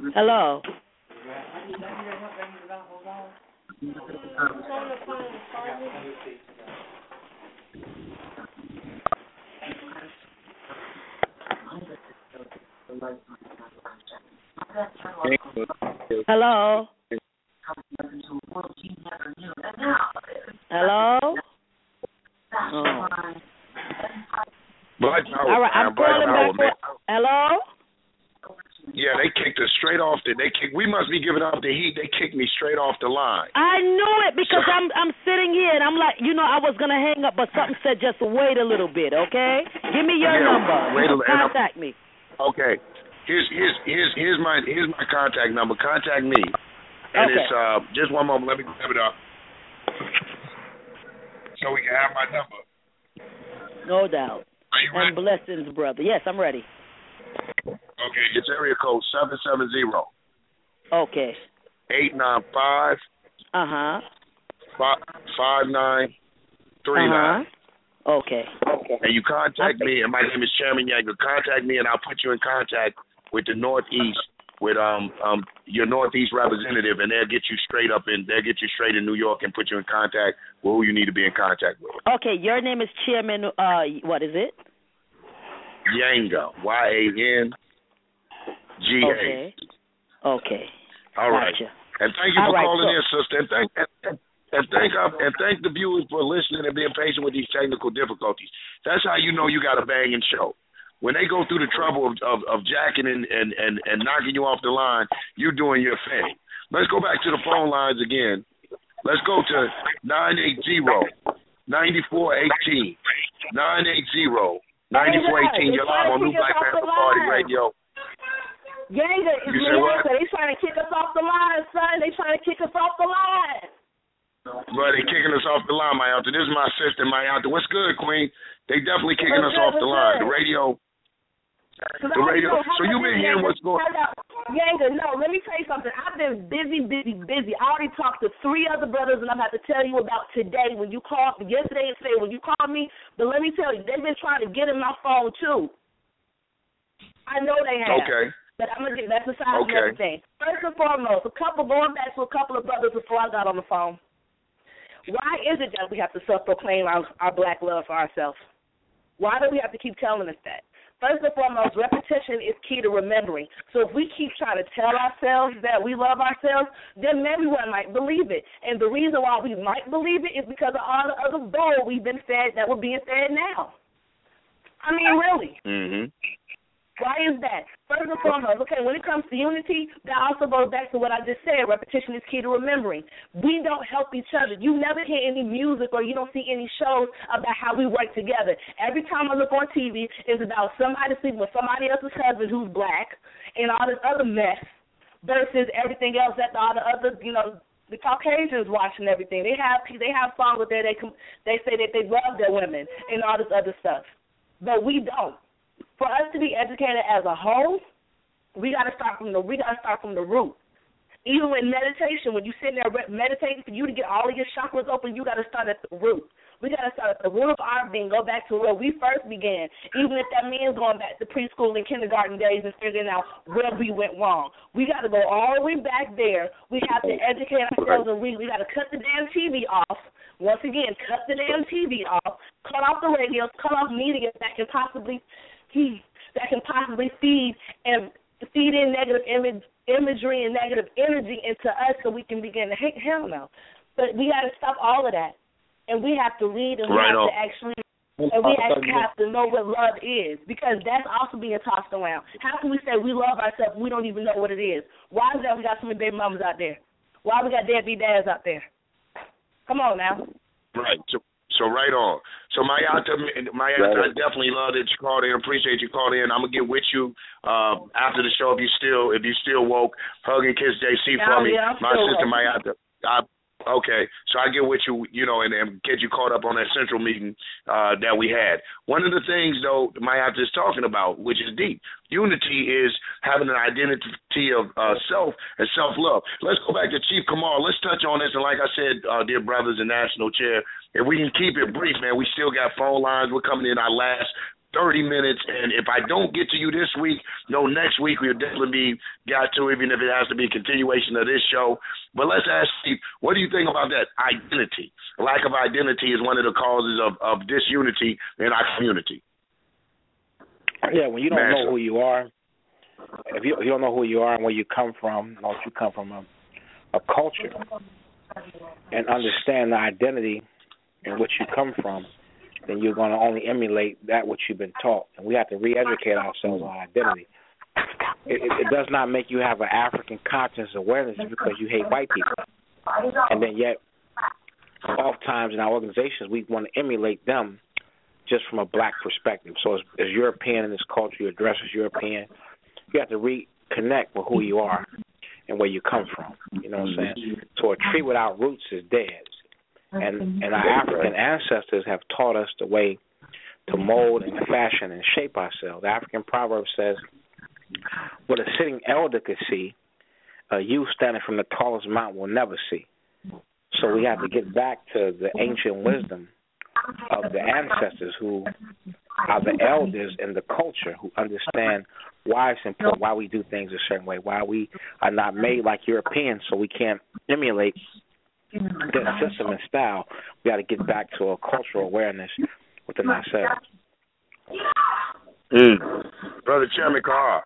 Hello? Hello? Hello? Oh. All right, I'm calling back. Hello? Yeah, they kicked us straight off the. They kicked. We must be giving off the heat. They kicked me straight off the line. I knew it because I'm I'm sitting here and I'm like, you know, I was gonna hang up, but something said just wait a little bit, okay? Give me your Yeah, number. wait a You li- can and I'm- contact me. Okay. Here's here's here's here's my here's my contact number. Contact me. And Okay. it's uh just one moment, let me grab it up. So we can have my number. No doubt. Are you and blessings, brother. Yes, I'm ready. Okay, it's area code seven seven zero Okay. eight nine five Uh huh. five five nine three nine. Uh-huh. Okay. Okay. And you contact me, and my name is Chairman Yeager. Contact me, and I'll put you in contact with the Northeast, with um um your Northeast representative, and they'll get you straight up in. They'll get you straight in New York and put you in contact with who you need to be in contact with. Okay, your name is Chairman. Uh, what is it? Yanga, Y A N G A. Okay. Okay. All right. Gotcha. And thank you for right, calling so- in, sister. And thank and, and, thank uh, and thank the viewers for listening and being patient with these technical difficulties. That's how you know you got a banging show. When they go through the trouble of of, of jacking and, and, and, and knocking you off the line, you're doing your thing. Let's go back to the phone lines again. Let's go to nine eight zero ninety four eighteen nine eight zero ninety four eighteen. You're live on New Black Panther Party Radio. Ganga is what? They trying to kick us off the line, son. They trying to kick us off the line. Bro, they kicking us off the line, my Alta. This is my sister, my Alta. What's good, Queen? They definitely kicking What's us good, off the what's line. The radio. The radio. So you much been hearing what's going? Up. Ganga, no, let me tell you something. I've been busy, busy, busy. I already talked to three other brothers, and I'm about to tell you about today when you called yesterday and today when you called me. But let me tell you, they've been trying to get in my phone too. I know they have. Okay. But I'm gonna get that's aside Okay. everything. First and foremost, a couple going back to a couple of brothers before I got on the phone. Why is it that we have to self-proclaim our, our black love for ourselves? Why do we have to keep telling us that? First and foremost, repetition is key to remembering. So if we keep trying to tell ourselves that we love ourselves, then everyone might believe it. And the reason why we might believe it is because of all the other bull we've been fed that we're being fed now. I mean, really. Mm-hmm. Why is that? First and foremost, okay, when it comes to unity, that also goes back to what I just said. Repetition is key to remembering. We don't help each other. You never hear any music or you don't see any shows about how we work together. Every time I look on TV, it's about somebody sleeping with somebody else's husband who's black and all this other mess versus everything else that all the other, you know, the Caucasians watching everything. They have they have songs there they they say that they love their women and all this other stuff, but we don't for us to be educated as a whole, we got to start from the we got to start from the root. Even with meditation, when you sit there meditating, for you to get all of your chakras open, you got to start at the root. We got to start at the root of our being, go back to where we first began. Even if that means going back to preschool and kindergarten days and figuring out where we went wrong. We got to go all the way back there. We have to educate ourselves and read. We got to cut the damn TV off. Once again, cut the damn TV off. Cut off the radios. Cut off media that can possibly that can possibly feed and feed in negative image, imagery and negative energy into us so we can begin to hate hell no. But we got to stop all of that, and we have to read and we Right have on. to actually and we actually have to know what love is because that's also being tossed around. How can we say we love ourselves and we don't even know what it is? Why is that we got so many baby mamas out there? Why we got deadbeat dads out there? Come on now. Right. So, so right on. So my my I definitely love that you called in. Appreciate you called in. I'm gonna get with you uh, after the show if you still if you still woke. Hug and kiss JC Yeah, for me. yeah, my sister woke. Mayata. I Okay, so I get with you, you know, and, and get you caught up on that central meeting uh, that we had. One of the things, though, Mayata is talking about, which is deep, unity is having an identity of uh, self and self love. Let's go back to Chief Kamara. Let's touch on this, and like I said, uh, dear brothers and national chair, if we can keep it brief, man, we still got phone lines. We're coming in our last 30 minutes, and if I don't get to you this week, no, next week we'll definitely be got to, even if it has to be a continuation of this show. But let's ask Steve, what do you think about that identity? Lack of identity is one of the causes of, of disunity in our community. Yeah, when you don't Massive. know who you are, if you, if you don't know who you are and where you come from, if you come from a, a culture, and understand the identity in which you come from, then you're going to only emulate that which you've been taught. And we have to re-educate ourselves on identity. It, it, does not make you have an African conscious awareness because you hate white people. And then yet, oftentimes in our organizations, we want to emulate them just from a black perspective. So as, as European in this culture, you address as European, you have to reconnect with who you are and where you come from. You know what I'm saying? So a tree without roots is dead. And and our African ancestors have taught us the way to mold and fashion and shape ourselves. The African proverb says, "What a sitting elder could see, a youth standing from the tallest mountain will never see." So we have to get back to the ancient wisdom of the ancestors who are the elders in the culture who understand why it's important, why we do things a certain way, why we are not made like Europeans, so we can't emulate their system and style. We got to get back to a cultural awareness within ourselves. Mm. Brother Chairman Kahar.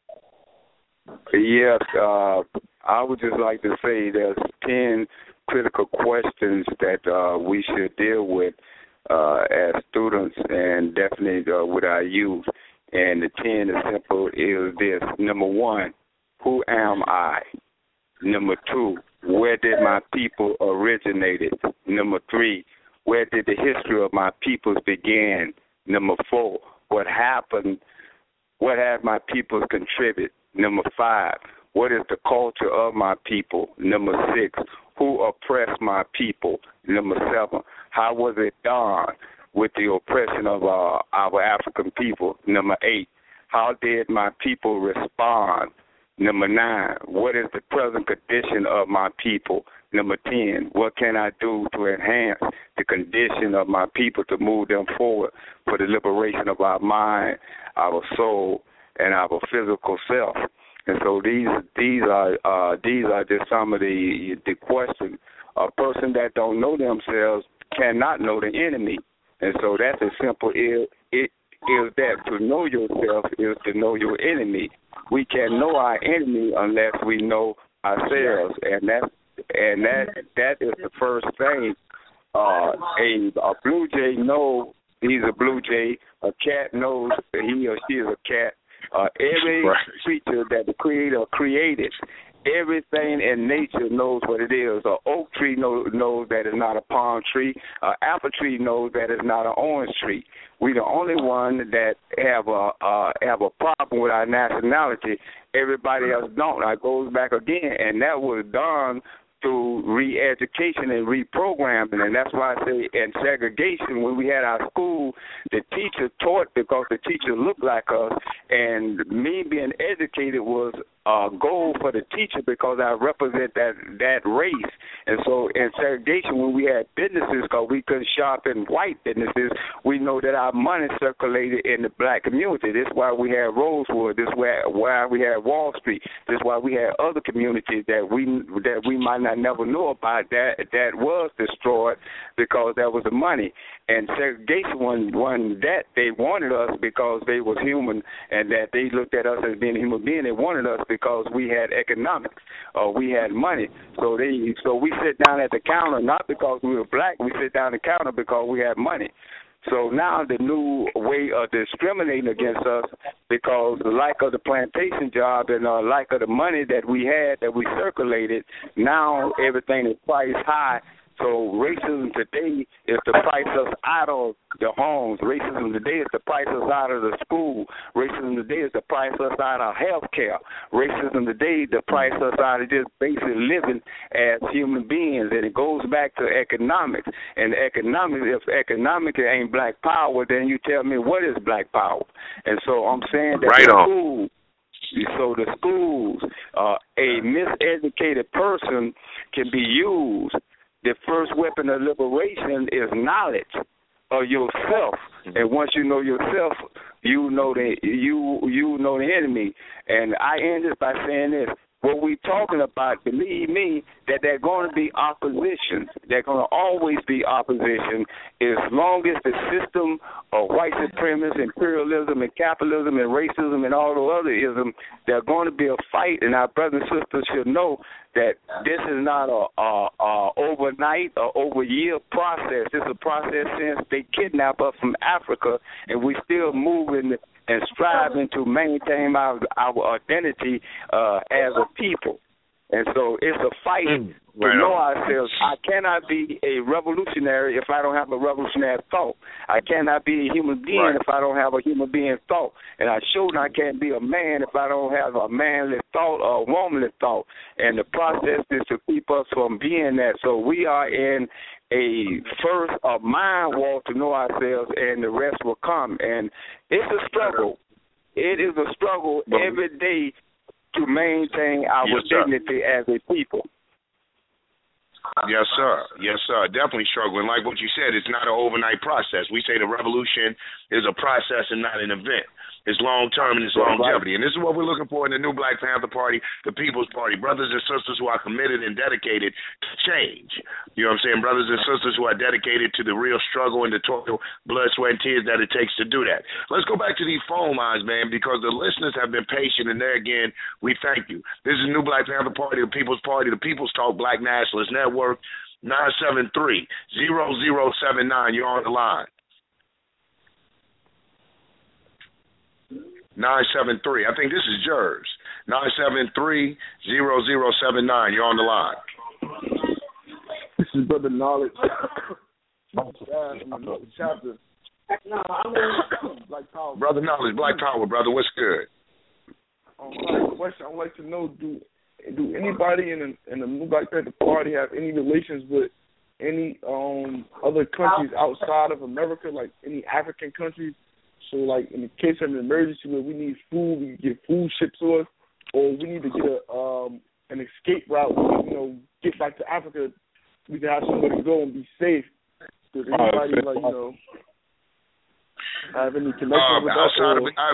Yes, uh, I would just like to say there's 10 critical questions that uh, we should deal with uh, as students and definitely uh, with our youth. And the 10 is simple is this. Number one, who am I? Number two, where did my people originated? Number three, where did the history of my peoples begin? Number four, what happened? What have my peoples contribute? Number five, what is the culture of my people? Number six, who oppressed my people? Number seven, how was it done with the oppression of uh, our African people? Number eight, how did my people respond? Number nine, what is the present condition of my people? Number 10, what can I do to enhance the condition of my people to move them forward for the liberation of our mind, our soul, and our physical self? And so these these are uh, these are just some of the the questions. A person that don't know themselves cannot know the enemy, and so that's as simple as it is that to know yourself is to know your enemy. We can know our enemy unless we know ourselves, and that and that that is the first thing. Uh, a a blue jay knows he's a blue jay. A cat knows that he or she is a cat. Uh, every right. creature that the Creator created, everything in nature knows what it is. An oak tree knows, knows that it's not a palm tree. An apple tree knows that it's not an orange tree. We the only one that have a uh, have a problem with our nationality. Everybody else don't. I goes back again, and that was done through re-education and reprogramming, and that's why I say in segregation. When we had our school, the teacher taught because the teacher looked like us, and me being educated was a goal for the teacher because I represent that that race. And so in segregation, when we had businesses, because we couldn't shop in white businesses, we know that our money circulated in the black community. This is why we had Rosewood. This is why why we had Wall Street. This is why we had other communities that we that we might not never know about that that was destroyed because there was the money. And segregation when when that they wanted us because they was human and that they looked at us as being human being. They wanted us because we had economics or we had money. So they so we sit down at the counter not because we were black. We sit down at the counter because we had money. So now the new way of discriminating against us because the like of the plantation job and uh, the like of the money that we had that we circulated, now everything is priced high so racism today is to price us out of the homes. Racism today is to price us out of the school. Racism today is to price us out of health care. Racism today to price us out of just basic living as human beings. And it goes back to economics. And economics, if economics ain't black power, then you tell me what is black power. And so I'm saying that right the on. school so the schools, uh, a miseducated person can be used the first weapon of liberation is knowledge of yourself. Mm-hmm. And once you know yourself, you know the you you know the enemy. And I end this by saying this: what we're talking about, believe me, that there's going to be opposition. There's going to always be opposition as long as the system of white supremacy, imperialism, and capitalism, and racism, and all the other ism, there's going to be a fight. And our brothers and sisters should know that this is not a, a, a overnight or over year process. It's a process since they kidnapped us from Africa, and we're still moving and striving to maintain our our identity uh, as a people. And so it's a fight Mm, to right know on. ourselves. I cannot be a revolutionary if I don't have a revolutionary thought. I cannot be a human being Right. if I don't have a human being thought. And I sure I can't be a man if I don't have a manly thought or a womanly thought. And the process is to keep us from being that. So we are in a first a mind walk to know ourselves, and the rest will come. And it's a struggle. It is a struggle every day to maintain our Yes, dignity as a people. Yes, sir. Yes, sir. Definitely struggling. Like what you said, it's not an overnight process. We say the revolution is a process and not an event. It's long term and it's longevity. And this is what we're looking for in the new Black Panther Party, the People's Party. Brothers and sisters who are committed and dedicated to change. You know what I'm saying? Brothers and sisters who are dedicated to the real struggle and the toil, blood, sweat, and tears that it takes to do that. Let's go back to these phone lines, man, because the listeners have been patient, and there again, we thank you. This is New Black Panther Party, the People's Party, the People's Talk Black Nationalist Network, 973 0079. You're on the line. 973. I think this is Jers. 973 0079. You're on the line. This is Brother Knowledge. chapter. No, I'm Black Power. Brother Knowledge, Black Power, brother. What's good? Um, I question. I'd like to know: Do do anybody in the in the New Black Panther Party have any relations with any um other countries outside of America, like any African countries? So, like in the case of an emergency where we need food, we can get food shipped to us, or we need to get a um an escape route, we can, you know, get back to Africa. We can have somewhere to go and be safe. Does anybody like you know have any connection Uh, with that? outside or- of I,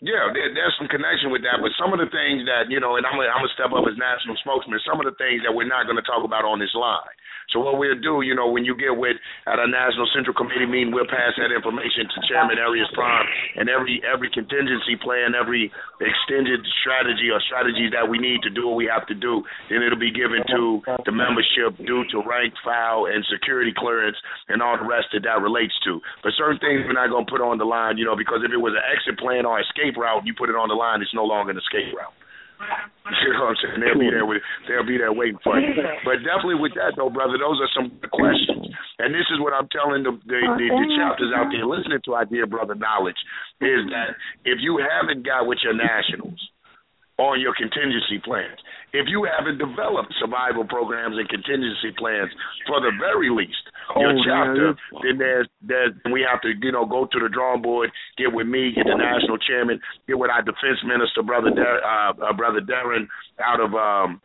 yeah, there, there's some connection with that, but some of the things that you know, and I'm gonna, I'm gonna step up as national spokesman. Some of the things that we're not to talk about on this line. So what we'll do, you know, when you get with at a national central committee meeting, we'll pass that information to Chairman Arias Prime and every every contingency plan, every extended strategy or strategies that we need to do what we have to do. Then it'll be given to the membership due to rank, file, and security clearance and all the rest that that relates to. But certain things we're not going to put on the line, you know, because if it was an exit plan or escape route, you put it on the line, it's no longer an escape route. You know what I'm saying? They'll be there with they'll be there waiting for you. But definitely with that though, brother, those are some questions. And this is what I'm telling the the, the, the chapters out there listening to our dear brother knowledge is that if you haven't got with your nationals on your contingency plans, if you haven't developed survival programs and contingency plans for the very least, your Oh, man, chapter, then there's there's we have to you know go to the drawing board, get with me, get the national chairman, get with our defense minister, brother Dar- uh, uh, brother Darren out of um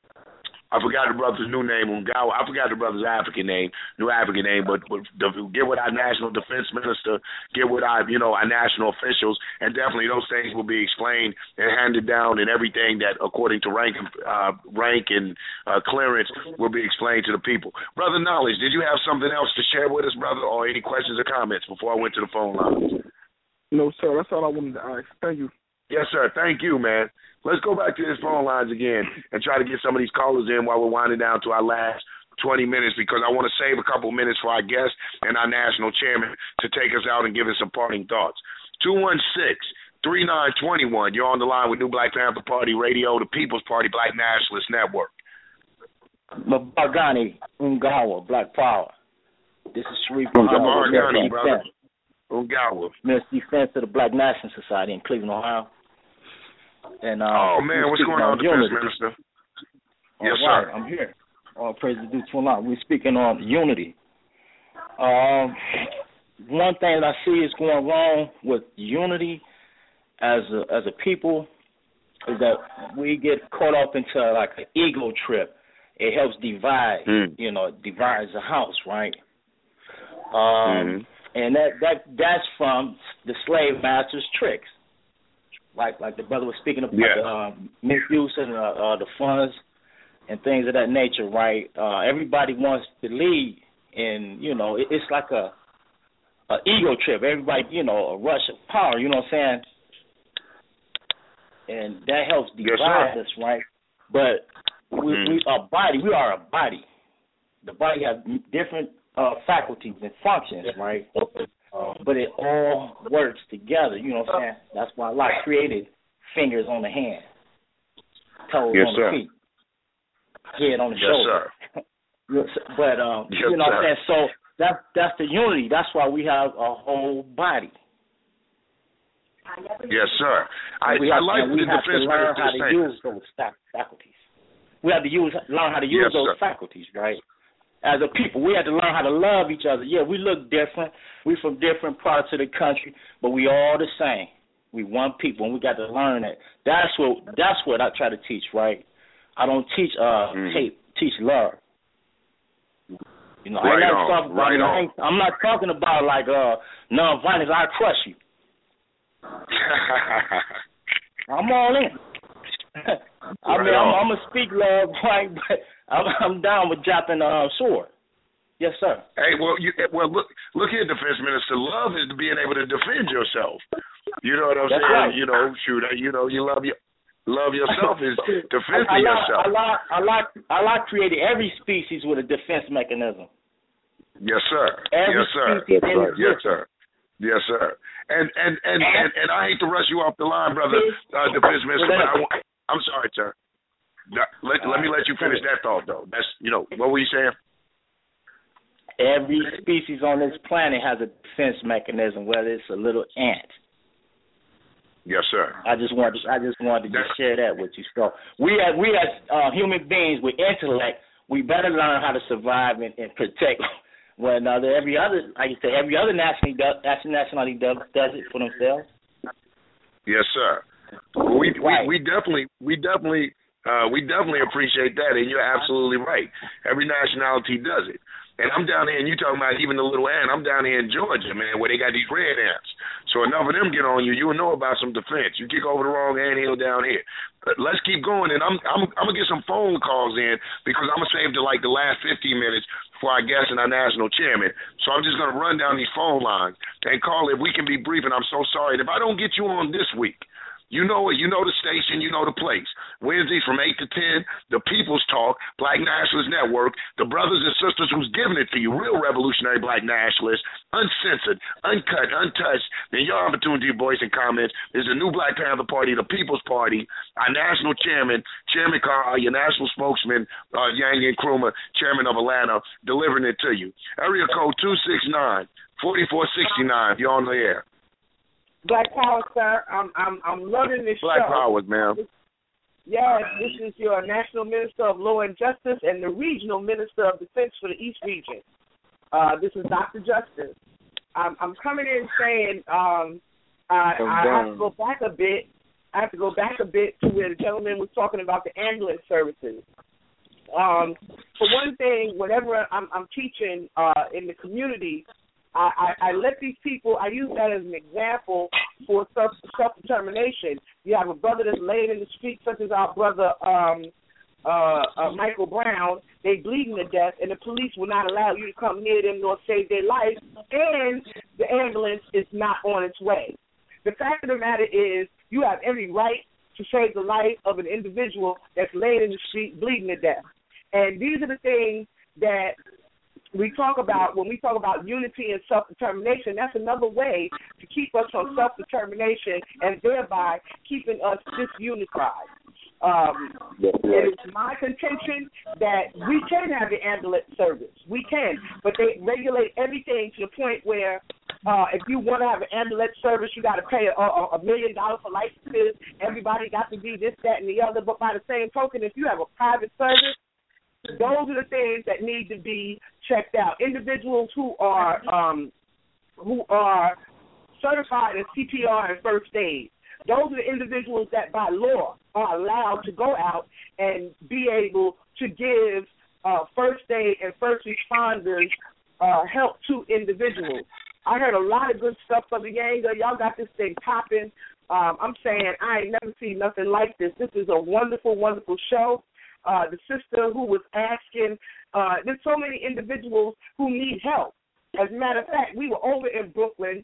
I forgot the brother's new name, Ungawa. I forgot the brother's African name, new African name, but, but get with our national defense minister, get with our, you know, our national officials, and definitely those things will be explained and handed down, and everything that, according to rank, uh, rank and uh, clearance, will be explained to the people. Brother Knowledge, did you have something else to share with us, brother, or any questions or comments before I went to the phone line? No, sir. That's all I wanted to ask. Thank you. Yes, sir. Thank you, man. Let's go back to these phone lines again and try to get some of these callers in while we're winding down to our last 20 minutes because I want to save a couple minutes for our guest and our national chairman to take us out and give us some parting thoughts. 216 3921. You're on the line with New Black Panther Party Radio, the People's Party Black Nationalist Network. Mabagani Ungawa, Black Power. This is Sharif Muhammad, brother. Ungawa. Minister of Defense of the Black National Society in Cleveland, Ohio. And uh, Oh, man, what's going on, Defense unity. Minister? All Yes, right, sir. I'm here. All praise is due to Allah. We're speaking on unity. Um, one thing that I see is going wrong with unity as a, as a people is that we get caught up into like an ego trip. It helps divide, Hmm. you know, it divides the house, right? Um, Mm-hmm. and that that that's from the slave master's tricks. Like like the brother was speaking about Yeah. the um, misuse and uh, uh, the funds and things of that nature, right? Uh, everybody wants to lead, and you know it, it's like a a ego trip. Everybody, you know, a rush of power. You know what I'm saying? And that helps divide sir. us, right? But we, Mhm. we a body. We are a body. The body has different uh, faculties and functions, right? But it all works together. You know what I'm saying? That's why Allah created fingers on the hand, toes Yes, on sir. the feet, head on the Yes, shoulder. sir. But um, Yes, you know what I'm saying? So that's that's the unity. That's why we have a whole body. Yes, sir. I, we I have, like we the have to learn how to use those faculties. We have to use learn how to use Yes, those sir. faculties, right? As a people. We had to learn how to love each other. Yeah, we look different. We from different parts of the country, but we all the same. We one people, and we got to learn that. That's what that's what I try to teach. Right? I don't teach uh Mm. hate, teach love. You know, Right I'm not on, talking about. right ain't, I'm not talking about like uh non-violence. I crush you. I'm all in. I Right mean, I'm. I'm gonna speak love, right? But I'm, I'm down with dropping the uh, sword. Yes, sir. Hey, well, you well look look here, defense minister. Love is being able to defend yourself. You know what I'm That's saying? right. You know, shoot, you know, you love your love yourself is defending Allah, yourself. Allah, Allah, Allah created every species with a defense mechanism. Yes, sir. Every yes, sir. species in Yes, sir. Yes, sir. And and and and, and I hate to rush you off the line, brother, uh, defense minister, but I, I'm sorry, sir. Let let me let you finish that thought though. That's you know what were you saying? Every species on this planet has a defense mechanism, whether it's a little ant. Yes, sir. I just wanted, I just wanted to just share that with you. So we as we as uh, human beings with intellect, we better learn how to survive and, and protect one another. Every other, like you say, every other nationality does, nationality does, does it for themselves. Yes, sir. We, we we definitely we definitely uh, we definitely appreciate that, and you're absolutely right. Every nationality does it. And I'm down here, and you talking about even the little ant. I'm down here in Georgia, man, where they got these red ants. So enough of them get on you, you'll know about some defense. You kick over the wrong anthill down here. But let's keep going, and I'm I'm I'm gonna get some phone calls in because I'm gonna save to like the last 15 minutes for our guest and our national chairman. So I'm just gonna run down these phone lines and call if we can be brief. And I'm so sorry And if I don't get you on this week. You know it. You know the station. You know the place. Wednesdays from 8 to 10, The People's Talk, Black Nationalist Network, the brothers and sisters who's giving it to you, real revolutionary black nationalists, uncensored, uncut, untouched. Then your opportunity to voice and comments. There's a new Black Panther Party, the People's Party, our national chairman, Chairman Carr, your national spokesman, uh, Yanga Nkrumah, chairman of Atlanta, delivering it to you. Area code 269 4469 if you're on the air. Black Power, sir. I'm I'm I'm loving this Black show. Powers, ma'am. Yes, this is your National Minister of Law and Justice and the Regional Minister of Defense for the East Region. Uh, this is Dr. Justice. I'm, I'm coming in saying um, I, I have to go back a bit. I have to go back a bit to where the gentleman was talking about the ambulance services. Um, for one thing, whenever I'm, I'm teaching uh, in the community, I, I, I let these people. I use that as an example for self self determination. You have a brother that's laying in the street, such as our brother um, uh, uh, Michael Brown. They bleeding to death, and the police will not allow you to come near them nor save their life. And the ambulance is not on its way. The fact of the matter is, you have every right to save the life of an individual that's laying in the street bleeding to death. And these are the things that we talk about when we talk about unity and self determination. That's another way to keep us from self determination and thereby keeping us disunified. Um, it is my contention that we can have the ambulance service. We can, but they regulate everything to the point where uh, if you want to have an ambulance service, you got to pay a, a, a million dollars for licenses. Everybody got to be this, that, and the other. But by the same token, if you have a private service, those are the things that need to be checked out. Individuals who are um, who are certified in CPR and first aid. Those are the individuals that by law are allowed to go out and be able to give uh, first aid and first responders uh, help to individuals. I heard a lot of good stuff from the Yanga. Y'all got this thing popping. Um, I'm saying I ain't never seen nothing like this. This is a wonderful, wonderful show. Uh, the sister who was asking, uh, there's so many individuals who need help. As a matter of fact, we were over in Brooklyn,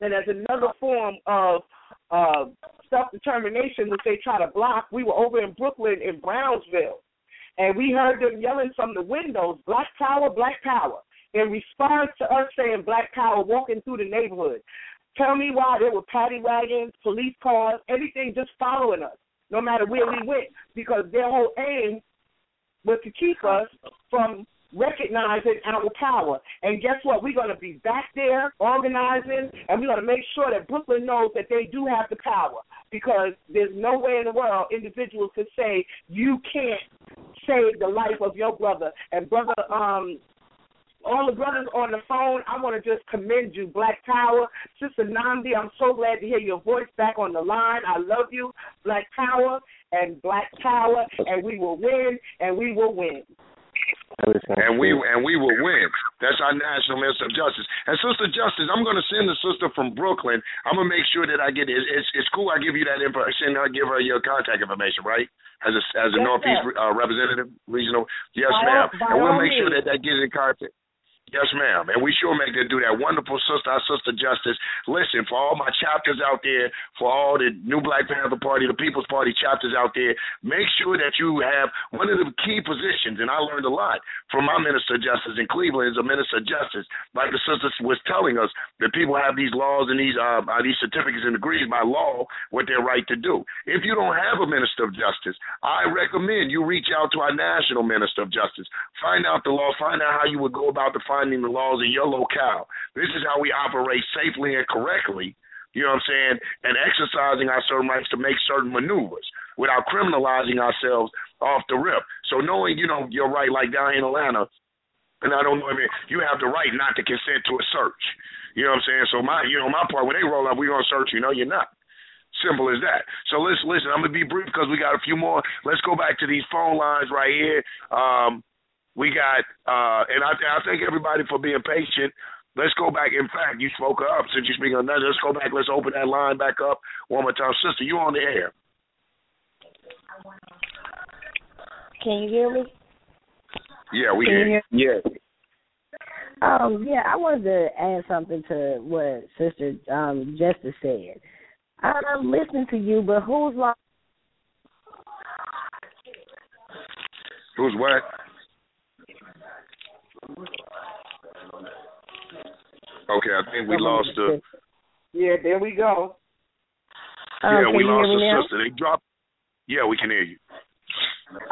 and as another form of uh, self determination, which they try to block, we were over in Brooklyn in Brownsville, and we heard them yelling from the windows, "Black Power, Black Power," in response to us saying "Black Power" walking through the neighborhood. Tell me why there were paddy wagons, police cars, everything just following us, no matter where we went, because their whole aim was to keep us from recognizing our power. And guess what? We're going to be back there organizing, and we're going to make sure that Brooklyn knows that they do have the power because there's no way in the world individuals could say you can't save the life of your brother. And brother, um, all the brothers on the phone, I want to just commend you, Black Power. Sister Namdi, I'm so glad to hear your voice back on the line. I love you, Black Power and Black Power, and we will win, and we will win. And we and we will win. That's our national minister of justice. And sister justice, I'm going to send the sister from Brooklyn. I'm going to make sure that I get it. It's, it's cool. I give you that information. I give her your contact information, right? As a as a Yes, Northeast uh, representative, regional. Yes, By ma'am. by and we'll make sure that that gets in contact. Yes, ma'am. And we sure make her do that. Wonderful sister, our sister Justice. Listen, for all my chapters out there, for all the New Black Panther Party, the People's Party chapters out there, make sure that you have one of the key positions, and I learned a lot from my Minister of Justice in Cleveland is a Minister of Justice. Like the sister was telling us, that people have these laws and these uh, uh, these certificates and degrees by law, what they're right to do. If you don't have a Minister of Justice, I recommend you reach out to our National Minister of Justice. Find out the law, find out how you would go about defining the laws in your locale. This is how we operate safely and correctly, you know what I'm saying, and exercising our certain rights to make certain maneuvers without criminalizing ourselves off the rip. So knowing, you know, you're right, like down in Atlanta, and I don't know, I mean, you have the right not to consent to a search. You know what I'm saying? So my, you know, my part, when they roll up, we're to search you. No, you're not. Simple as that. So let's listen. I'm gonna be brief because we got a few more. Let's go back to these phone lines right here. Um, we got, uh, and I, I thank everybody for being patient. Let's go back. In fact, you spoke up since you're speaking on that. Let's go back. Let's open that line back up one more time, sister. You on the air? Can you hear me? Yeah, we Can you hear. hear? Yes. Um, yeah, I wanted to add something to what Sister um Justice said. I'm listening to you, but who's law? Who's what? Okay, I think we lost the. Yeah, there we go. Um, yeah, can we lost the now? sister. They dropped. Yeah, we can hear you.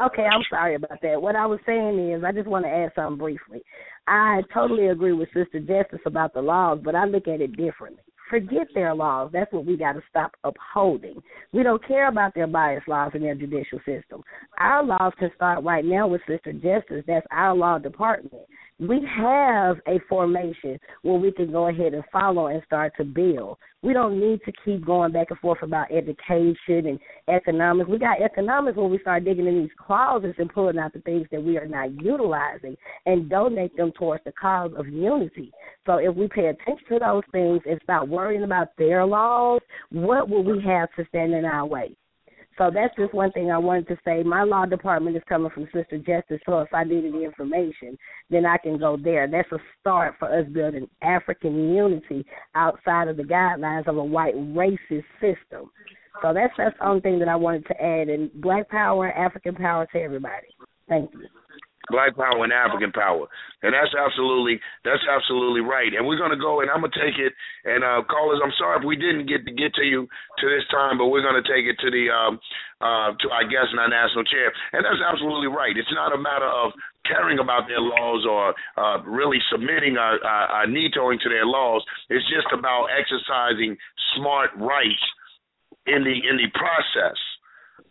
Okay, I'm sorry about that. What I was saying is, I just want to add something briefly. I totally agree with Sister Justice about the laws, but I look at it differently. Forget their laws. That's what we got to stop upholding. We don't care about their bias laws in their judicial system. Our laws can start right now with Sister Justice. That's our law department. We have a formation where we can go ahead and follow and start to build. We don't need to keep going back and forth about education and economics. We got economics when we start digging in these closets and pulling out the things that we are not utilizing and donate them towards the cause of unity. So if we pay attention to those things and stop worrying about their laws, what will we have to stand in our way? So that's just one thing I wanted to say. My law department is coming from Sister Justice, so if I needed the information, then I can go there. That's a start for us building African unity outside of the guidelines of a white racist system. So that's that's the only thing that I wanted to add. And Black Power, African Power to everybody. Thank you. Black power and African power, and that's absolutely that's absolutely right. And we're gonna go, and I'm gonna take it. And uh, callers, I'm sorry if we didn't get to get to you to this time, but we're gonna take it to the um, uh, to our guest and our national chair. And that's absolutely right. It's not a matter of caring about their laws or uh, really submitting our, our, our vetoing to their laws. It's just about exercising smart rights in the in the process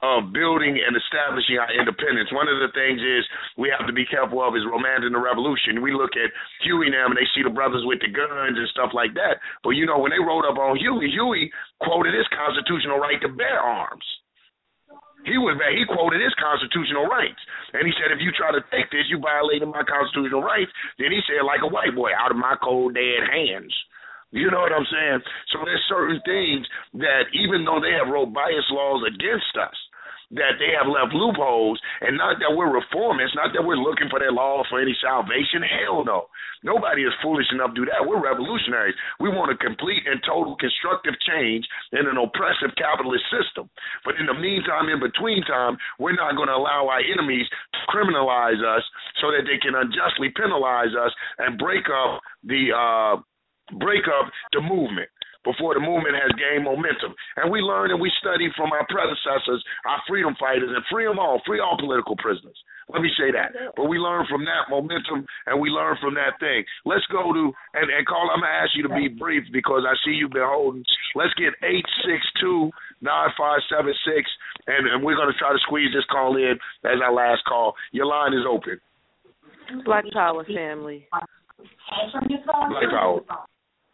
of building and establishing our independence. One of the things is we have to be careful of is romancing the revolution. We look at Huey now and they see the brothers with the guns and stuff like that. But you know, when they rode up on Huey, Huey quoted his constitutional right to bear arms. He was he quoted his constitutional rights, and he said, "If you try to take this, you violated my constitutional rights." Then he said, "Like a white boy, out of my cold dead hands." You know what I'm saying? So there's certain things that even though they have wrote bias laws against us, that they have left loopholes, and not that we're reformists, not that we're looking for their law for any salvation. Hell no. Nobody is foolish enough to do that. We're revolutionaries. We want a complete and total constructive change in an oppressive capitalist system. But in the meantime, in between time, we're not going to allow our enemies to criminalize us so that they can unjustly penalize us and break up the uh, break up the movement before the movement has gained momentum. And we learn and we study from our predecessors, our freedom fighters, and free them all, free all political prisoners. Let me say that. But we learn from that momentum and we learn from that thing. Let's go to, and, and Carl, I'm going to ask you to be brief because I see you've been holding. Let's get 862 nine five seven six, and and we're gonna try to squeeze this call in as our last call. Your line is open. Black Power family. Black Power.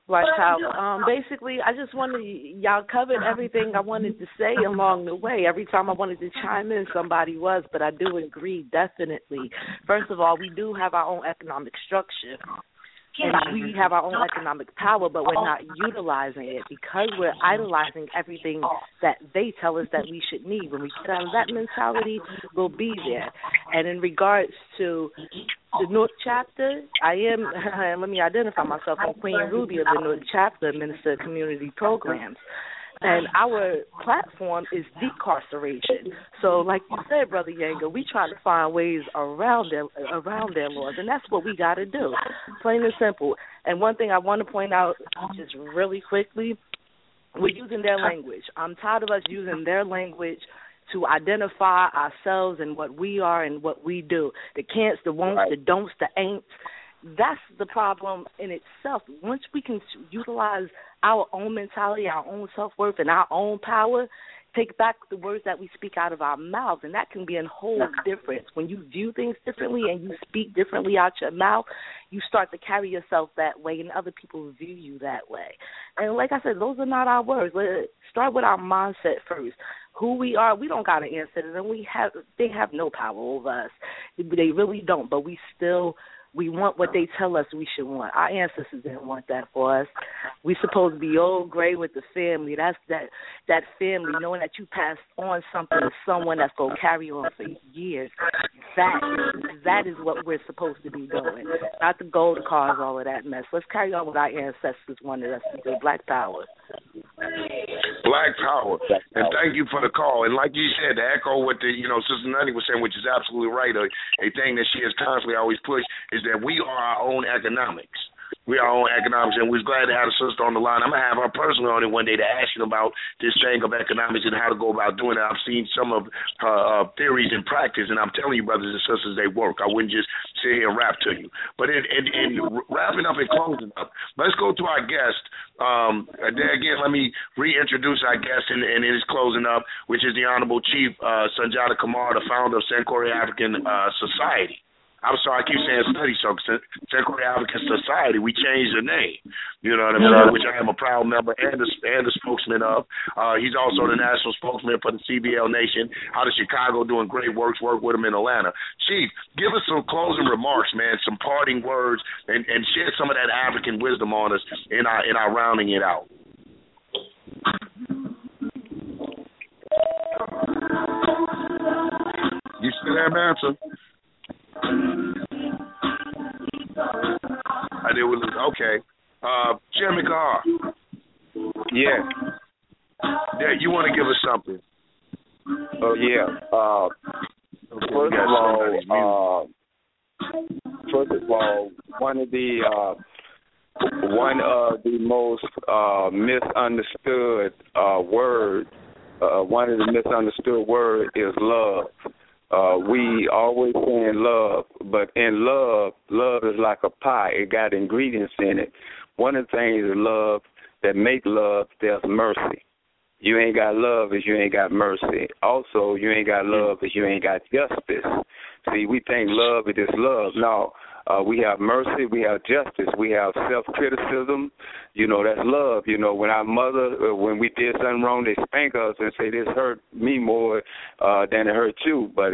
Power. Um, basically, I just wanted y'all covered everything I wanted to say along the way. Every time I wanted to chime in, somebody was, but I do agree definitely. First of all, we do have our own economic structure. And we have our own economic power, but we're not utilizing it because we're idolizing everything that they tell us that we should need. When we get out of that mentality, we'll be there. And in regards to the North chapter, I am, let me identify myself, I'm Queen Ruby of the North chapter, Minister of Community Programs. And our platform is decarceration. So, like you said, Brother Yanga, we try to find ways around them, around their laws, and that's what we got to do, plain and simple. And one thing I want to point out, just really quickly, we're using their language. I'm tired of us using their language to identify ourselves and what we are and what we do. The can'ts, the won'ts, the don'ts, the ain'ts. That's the problem in itself. Once we can utilize our own mentality, our own self worth, and our own power, take back the words that we speak out of our mouths, and that can be a whole difference. When you view things differently and you speak differently out your mouth, you start to carry yourself that way, and other people view you that way. And like I said, those are not our words. Let's start with our mindset first. Who we are, we don't got to answer them. We have, they have no power over us. They really don't. But we still we want what they tell us we should want. Our ancestors didn't want that for us. We supposed to be old gray with the family. That's that that family, knowing that you passed on something to someone that's gonna carry on for years. That that is what we're supposed to be doing. Not the gold to cause all of that mess. Let's carry on what our ancestors wanted us to do. Black power. Black power. And thank you for the call. And like you said, to echo what the you know Sister Nutty was saying, which is absolutely right, a, a thing that she has constantly always pushed is that we are our own economics. We are our own economics, and we're glad to have a sister on the line. I'm gonna have her personally on it one day to ask you about this thing of economics and how to go about doing it. I've seen some of her uh, theories in practice, and I'm telling you, brothers and sisters, they work. I wouldn't just sit here and rap to you. But in, in, in wrapping up and closing up, let's go to our guest. Um, again, let me reintroduce our guest in, in his closing up, which is the Honorable Chief uh, Sundiata Kamara, the founder of Sankore African uh, Society. I'm sorry, I keep saying study so Sankore African Society. We changed the name, you know what I mean? Which I am a proud member and the and the spokesman of. Uh, he's also the national spokesman for the CVL Nation out of Chicago, doing great works. Work with him in Atlanta. Chief, give us some closing remarks, man. Some parting words, and and share some of that African wisdom on us in our in our rounding it out. You still have an answer? I did with okay. Uh Jeremy Carr. Yeah. Yeah, you want to give us something. Oh yeah. Uh first of all, uh first of all, one of the uh one of the most uh misunderstood uh words uh one of the misunderstood words is love. Uh, we always say in love, but in love, love is like a pie. It got ingredients in it. One of the things in love that make love, there's mercy. You ain't got love if you ain't got mercy. Also, you ain't got love if you ain't got justice. See, we think love is just love. No, uh, we have mercy, we have justice, we have self criticism. You know, that's love. You know, when our mother, uh, when we did something wrong, they spank us and say this hurt me more uh, than it hurt you. But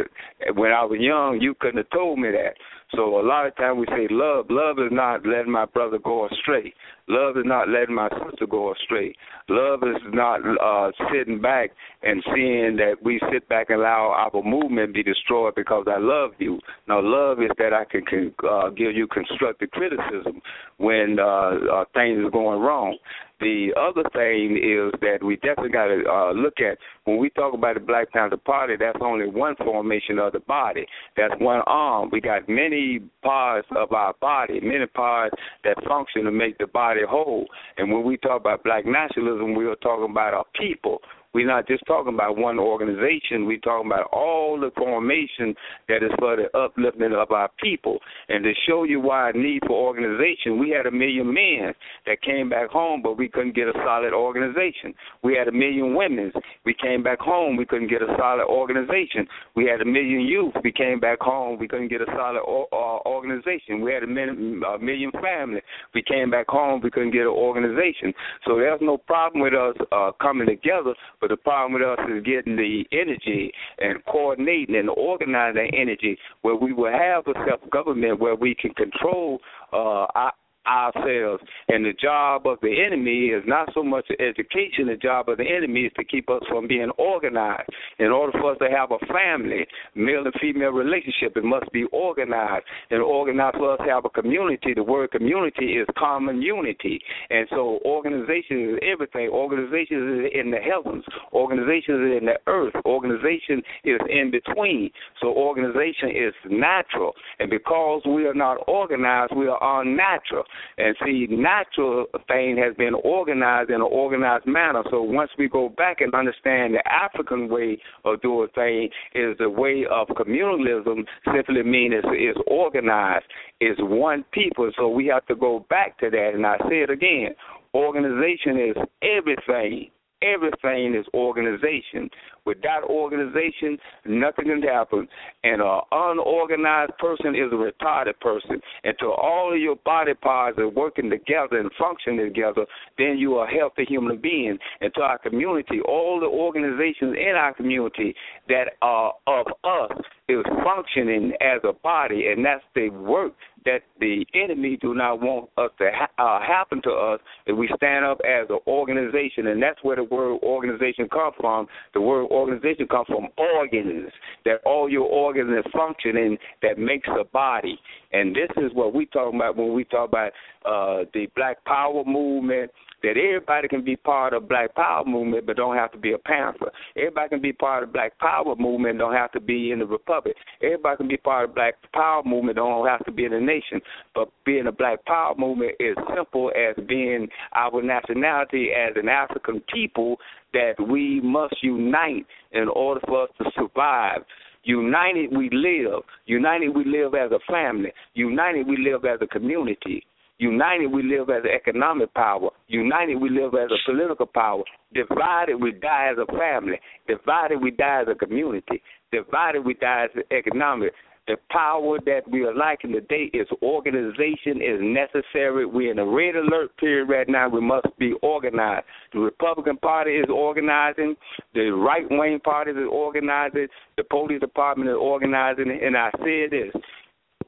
when I was young, you couldn't have told me that. So a lot of times we say love. Love is not letting my brother go astray. Love is not letting my sister go astray. Love is not uh, sitting back and seeing that we sit back and allow our movement be destroyed because I love you. Now, love is that I can, can uh, give you constructive criticism when uh, uh, things are going wrong. The other thing is that we definitely got to uh, look at when we talk about the Black Panther Party. That's only one formation of the body. That's one arm. We got many parts of our body, many parts that function to make the body whole. And when we talk about Black nationalism, we are talking about our people. We're not just talking about one organization. We're talking about all the formation that is for the uplifting of our people. And to show you why I need for organization, we had a million men that came back home, but we couldn't get a solid organization. We had a million women. We came back home, we couldn't get a solid organization. We had a million youth. We came back home, we couldn't get a solid uh, organization. We had a million, family. We came back home, we couldn't get an organization. So there's no problem with us uh, coming together, but the problem with us is getting the energy and coordinating and organizing energy where we will have a self government where we can control uh, our ourselves. And the job of the enemy is not so much education. The job of the enemy is to keep us from being organized. In order for us to have a family, male and female relationship, it must be organized. And organized for us to have a community, the word community is common unity. And so organization is everything. Organization is in the heavens. Organization is in the earth. Organization is in between. So organization is natural. And because we are not organized, we are unnatural. And see, natural thing has been organized in an organized manner. So once we go back and understand the African way of doing things is the way of communalism simply means it's, organized. It's one people. So we have to go back to that. And I say it again, organization is everything everything is organization. Without organization, nothing can happen. And an unorganized person is a retarded person. Until all of your body parts are working together and functioning together, then you are a healthy human being. And to our community, all the organizations in our community that are of us is functioning as a body, and that's the work that the enemy do not want us to ha- uh, happen to us if we stand up as an organization, and that's where the word organization comes from. The word organization comes from organs, that all your organs are functioning that makes a body. And this is what we talk about when we talk about uh, the Black Power movement, that everybody can be part of Black Power movement, but don't have to be a Panther. Everybody can be part of Black Power movement, don't have to be in the Republic. Everybody can be part of Black Power movement, don't have to be in the nation. But being a Black Power movement is simple as being our nationality as an African people that we must unite in order for us to survive. United we live. United we live as a family. United we live as a community. United, we live as an economic power. United, we live as a political power. Divided, we die as a family. Divided, we die as a community. Divided, we die as an economic. The power that we are lacking today is organization is necessary. We're in a red alert period right now. We must be organized. The Republican Party is organizing. The right wing party is organizing. The police department is organizing. And I say this: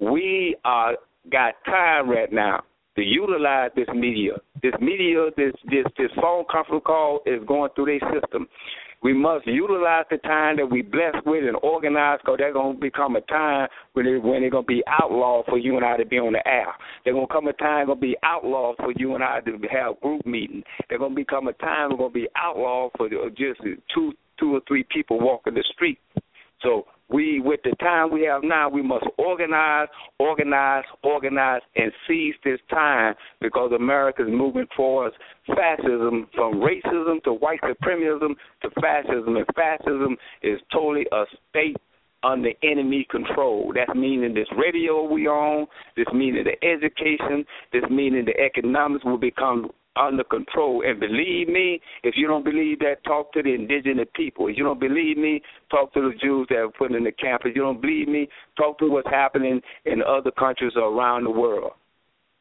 we are got time right now to utilize this media. This media, this this this phone conference call is going through their system. We must utilize the time that we blessed with and organize because they're going to become a time when they when going to be outlawed for you and I to be on the air. They're going to come a time to be outlawed for you and I to have group meetings. They're going to become a time going to be outlawed for just two two or three people walking the street. So we, with the time we have now, we must organize, organize, organize, and seize this time because America is moving towards fascism, from racism to white supremacism to fascism, and fascism is totally a state under enemy control. That's meaning this radio we own, this meaning the education, this meaning the economics will become under control. And believe me, if you don't believe that, talk to the indigenous people. If you don't believe me, talk to the Jews that are put in the camp. If you don't believe me, talk to what's happening in other countries around the world.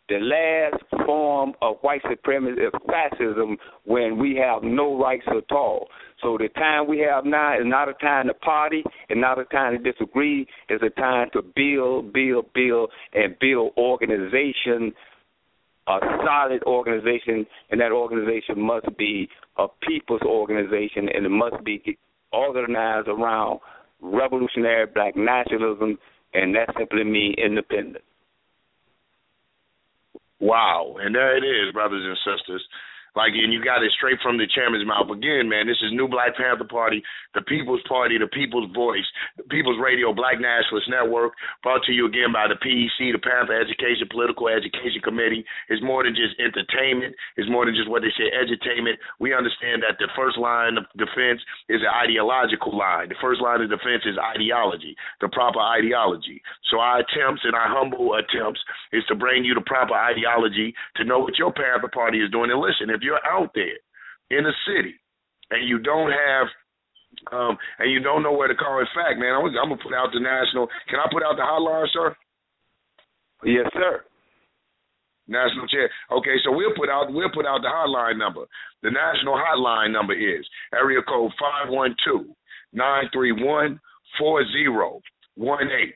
The last form of white supremacy is fascism when we have no rights at all. So the time we have now is not a time to party and not a time to disagree. It's a time to build, build, build, and build organization a solid organization, and that organization must be a people's organization, and it must be organized around revolutionary black nationalism, and that simply means independence. Wow, and there it is, brothers and sisters. Like, and you got it straight from the chairman's mouth. Again, man, this is New Black Panther Party, the People's Party, the People's Voice, the People's Radio, Black Nationalist Network, brought to you again by the PEC, the Panther Education Political Education Committee. It's more than just entertainment. It's more than just what they say, edutainment. We understand that the first line of defense is an ideological line. The first line of defense is ideology, the proper ideology. So our attempts and our humble attempts is to bring you the proper ideology to know what your Panther Party is doing. And listen, if you're out there in the city and you don't have um and you don't know where to call. In fact man i'm, I'm gonna put out the national can i put out the hotline sir? Yes sir. National chair. Okay so we'll put out we'll put out the hotline number. The national hotline number is area code five one two nine three one four zero one eight.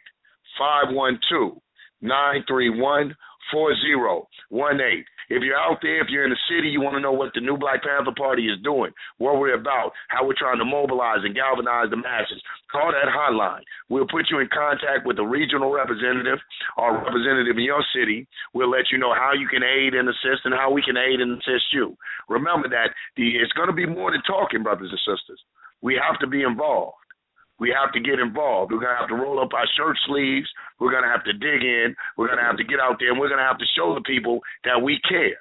five one two nine three one four zero one eight if you're out there, if you're in the city, you want to know what the new Black Panther Party is doing, what we're about, how we're trying to mobilize and galvanize the masses, call that hotline. We'll put you in contact with a regional representative or representative in your city. We'll let you know how you can aid and assist and how we can aid and assist you. Remember that the, it's going to be more than talking, brothers and sisters. We have to be involved. We have to get involved. We're going to have to roll up our shirt sleeves. We're going to have to dig in. We're going to have to get out there, and we're going to have to show the people that we care.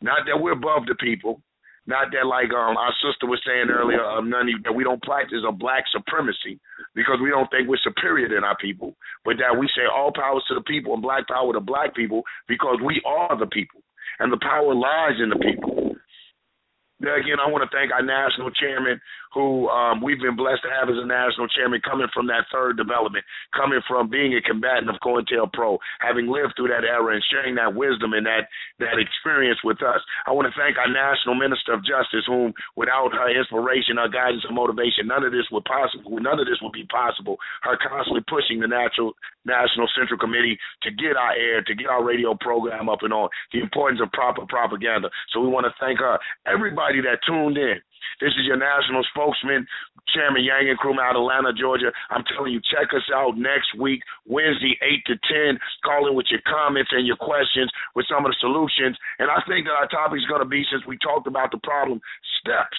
Not that we're above the people. Not that, like um, our sister was saying earlier, um, none that we don't practice a black supremacy because we don't think we're superior than our people, but that we say all powers to the people and black power to black people because we are the people, and the power lies in the people. Now, Again, I want to thank our national chairman, who um, we've been blessed to have as a national chairman, coming from that third development, coming from being a combatant of COINTELPRO, having lived through that era and sharing that wisdom and that that experience with us. I want to thank our national minister of justice, whom without her inspiration, her guidance, and motivation, none of this would possible. None of this would be possible. Her constantly pushing the natural national central committee to get our air, to get our radio program up and on. The importance of proper propaganda. So we want to thank her. Everybody that tuned in. This is your national spokesman, Chairman Yanga Nkrumah out of Atlanta, Georgia. I'm telling you, check us out next week, Wednesday, 8 to 10. Call in with your comments and your questions with some of the solutions. And I think that our topic is going to be, since we talked about the problem, steps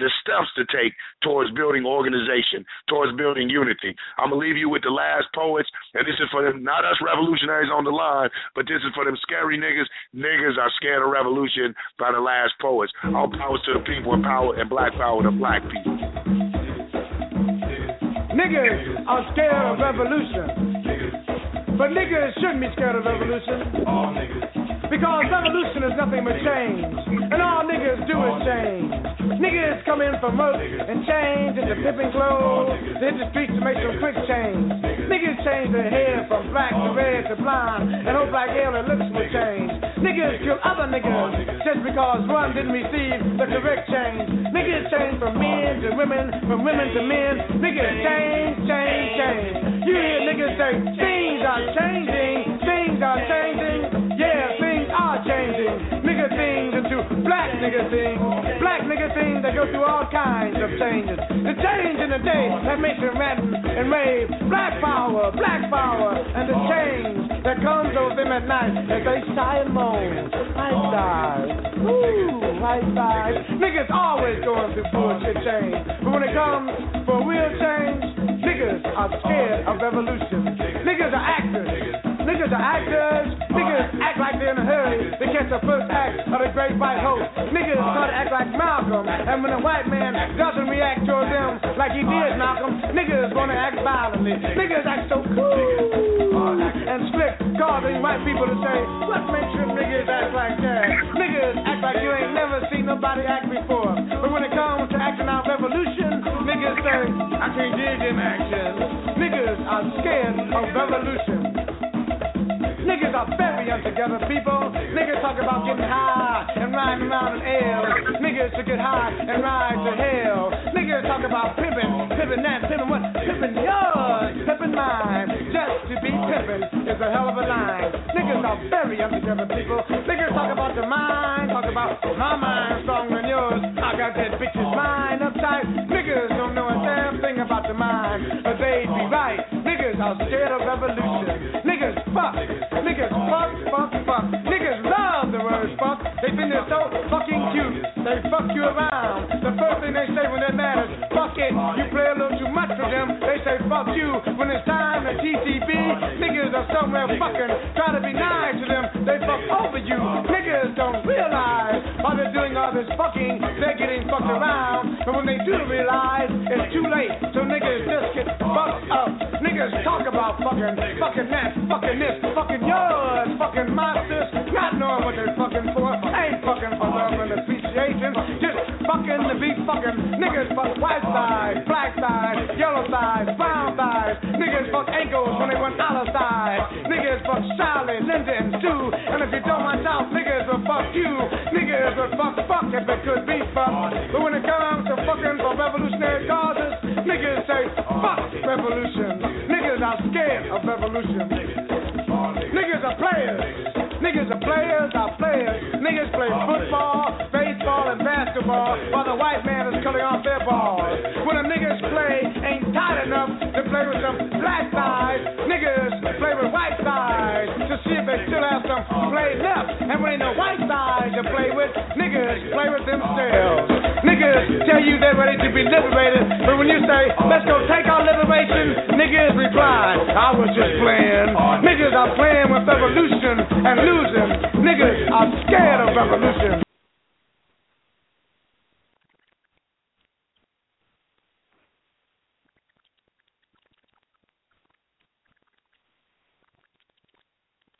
the steps to take towards building organization, towards building unity. I'm gonna leave you with the last poets, and this is for them, not us revolutionaries on the line, but this is for them scary niggas. Niggas are scared of revolution by the last poets. All powers to the people and power and black power to black people. Niggas are scared of revolution. But niggas shouldn't be scared of revolution. All niggas. Because revolution is nothing but change. And all niggas do is change. Niggas come in for work and change into pimping clothes. They hit the streets to make some quick change. Niggas change their hair from black to red to blonde. And hope like hell their lips will change. Niggas kill other niggas just because one didn't receive the correct change. Niggas change from men to women, from women to men. Niggas change, change, change. You hear niggas say, things are changing, things are changing. Nigga things into black nigga things. Black nigga things that go through all kinds of changes. The change in the day that makes it rant and rave. Black power, black power, and the change that comes over them at night as they sigh and moan. White sighs. Woo, white sighs. Niggas always going through bullshit change. But when it comes for real change, niggas are scared of revolution. Niggas are actors. Niggas are actors. Niggas act like they're in a hurry to catch the first act of the great white host. Niggas start to act like Malcolm. And when a white man doesn't react toward them like he did Malcolm, niggas want to act violently. Niggas act so cool and slick, causing white people to say, what makes you niggas act like that? Niggas act like you ain't never seen nobody act before. But when it comes to acting out revolution, niggas say, I can't dig them actions. Niggas are scared of revolution. Niggas are very untogether people. Niggas talk about getting high and riding around in L. Niggas to get high and ride to hell. Niggas talk about pimping, pimping that, pimping what? Pimping yours, pimping mine. Just to be pimping is a hell of a line. Niggas are very untogether people. Niggas talk about the mind, talk about my mind stronger than yours. I got that bitch's mind uptight. Niggas don't know a damn thing about the mind, but they'd be right. Niggas are scared of revolution. Niggas fuck. Niggas fuck, fuck. Niggas love the word fuck. They think they're so fucking cute. They fuck you around. The first thing they say when they're mad as fuck it, you play a little too much for them. They say fuck you when it's time to TCB. Niggas are somewhere fucking trying to be nice to them. They fuck over you. Niggas don't realize while they're doing all this fucking, they're getting fucked around. But when they do realize, it's too late. So niggas just get fucked up. Niggas talk about fucking, fucking that, fucking this, fucking yours, fucking my monsters, not knowing what they're fucking for. Ain't fucking for love and appreciation. Just fucking to be fucking. Niggas fuck white thighs, black thighs, yellow thighs, brown thighs. Niggas fuck ankles when they want dollar thighs. Niggas fuck Charlie, Linda, and Sue. And if you don't watch out, niggas will fuck you. Niggas will fuck fuck if it could be fucked. But when it comes to fucking for revolutionary causes, niggas say fuck revolution. Niggas are scared of revolution. Niggas are players. Niggas are players, are players. Niggas play football, baseball, and basketball while the white man is cutting off their balls. When the niggas play ain't tight enough to play with some black guys, niggas play with white guys to see if they still have some play left. And when ain't no white guys to play with, niggas play with themselves. Niggas tell you they're ready to be liberated, but when you say, let's go take our liberation, niggas reply, I was just playing. Niggas are playing with revolution and losing. Niggas are scared of revolution.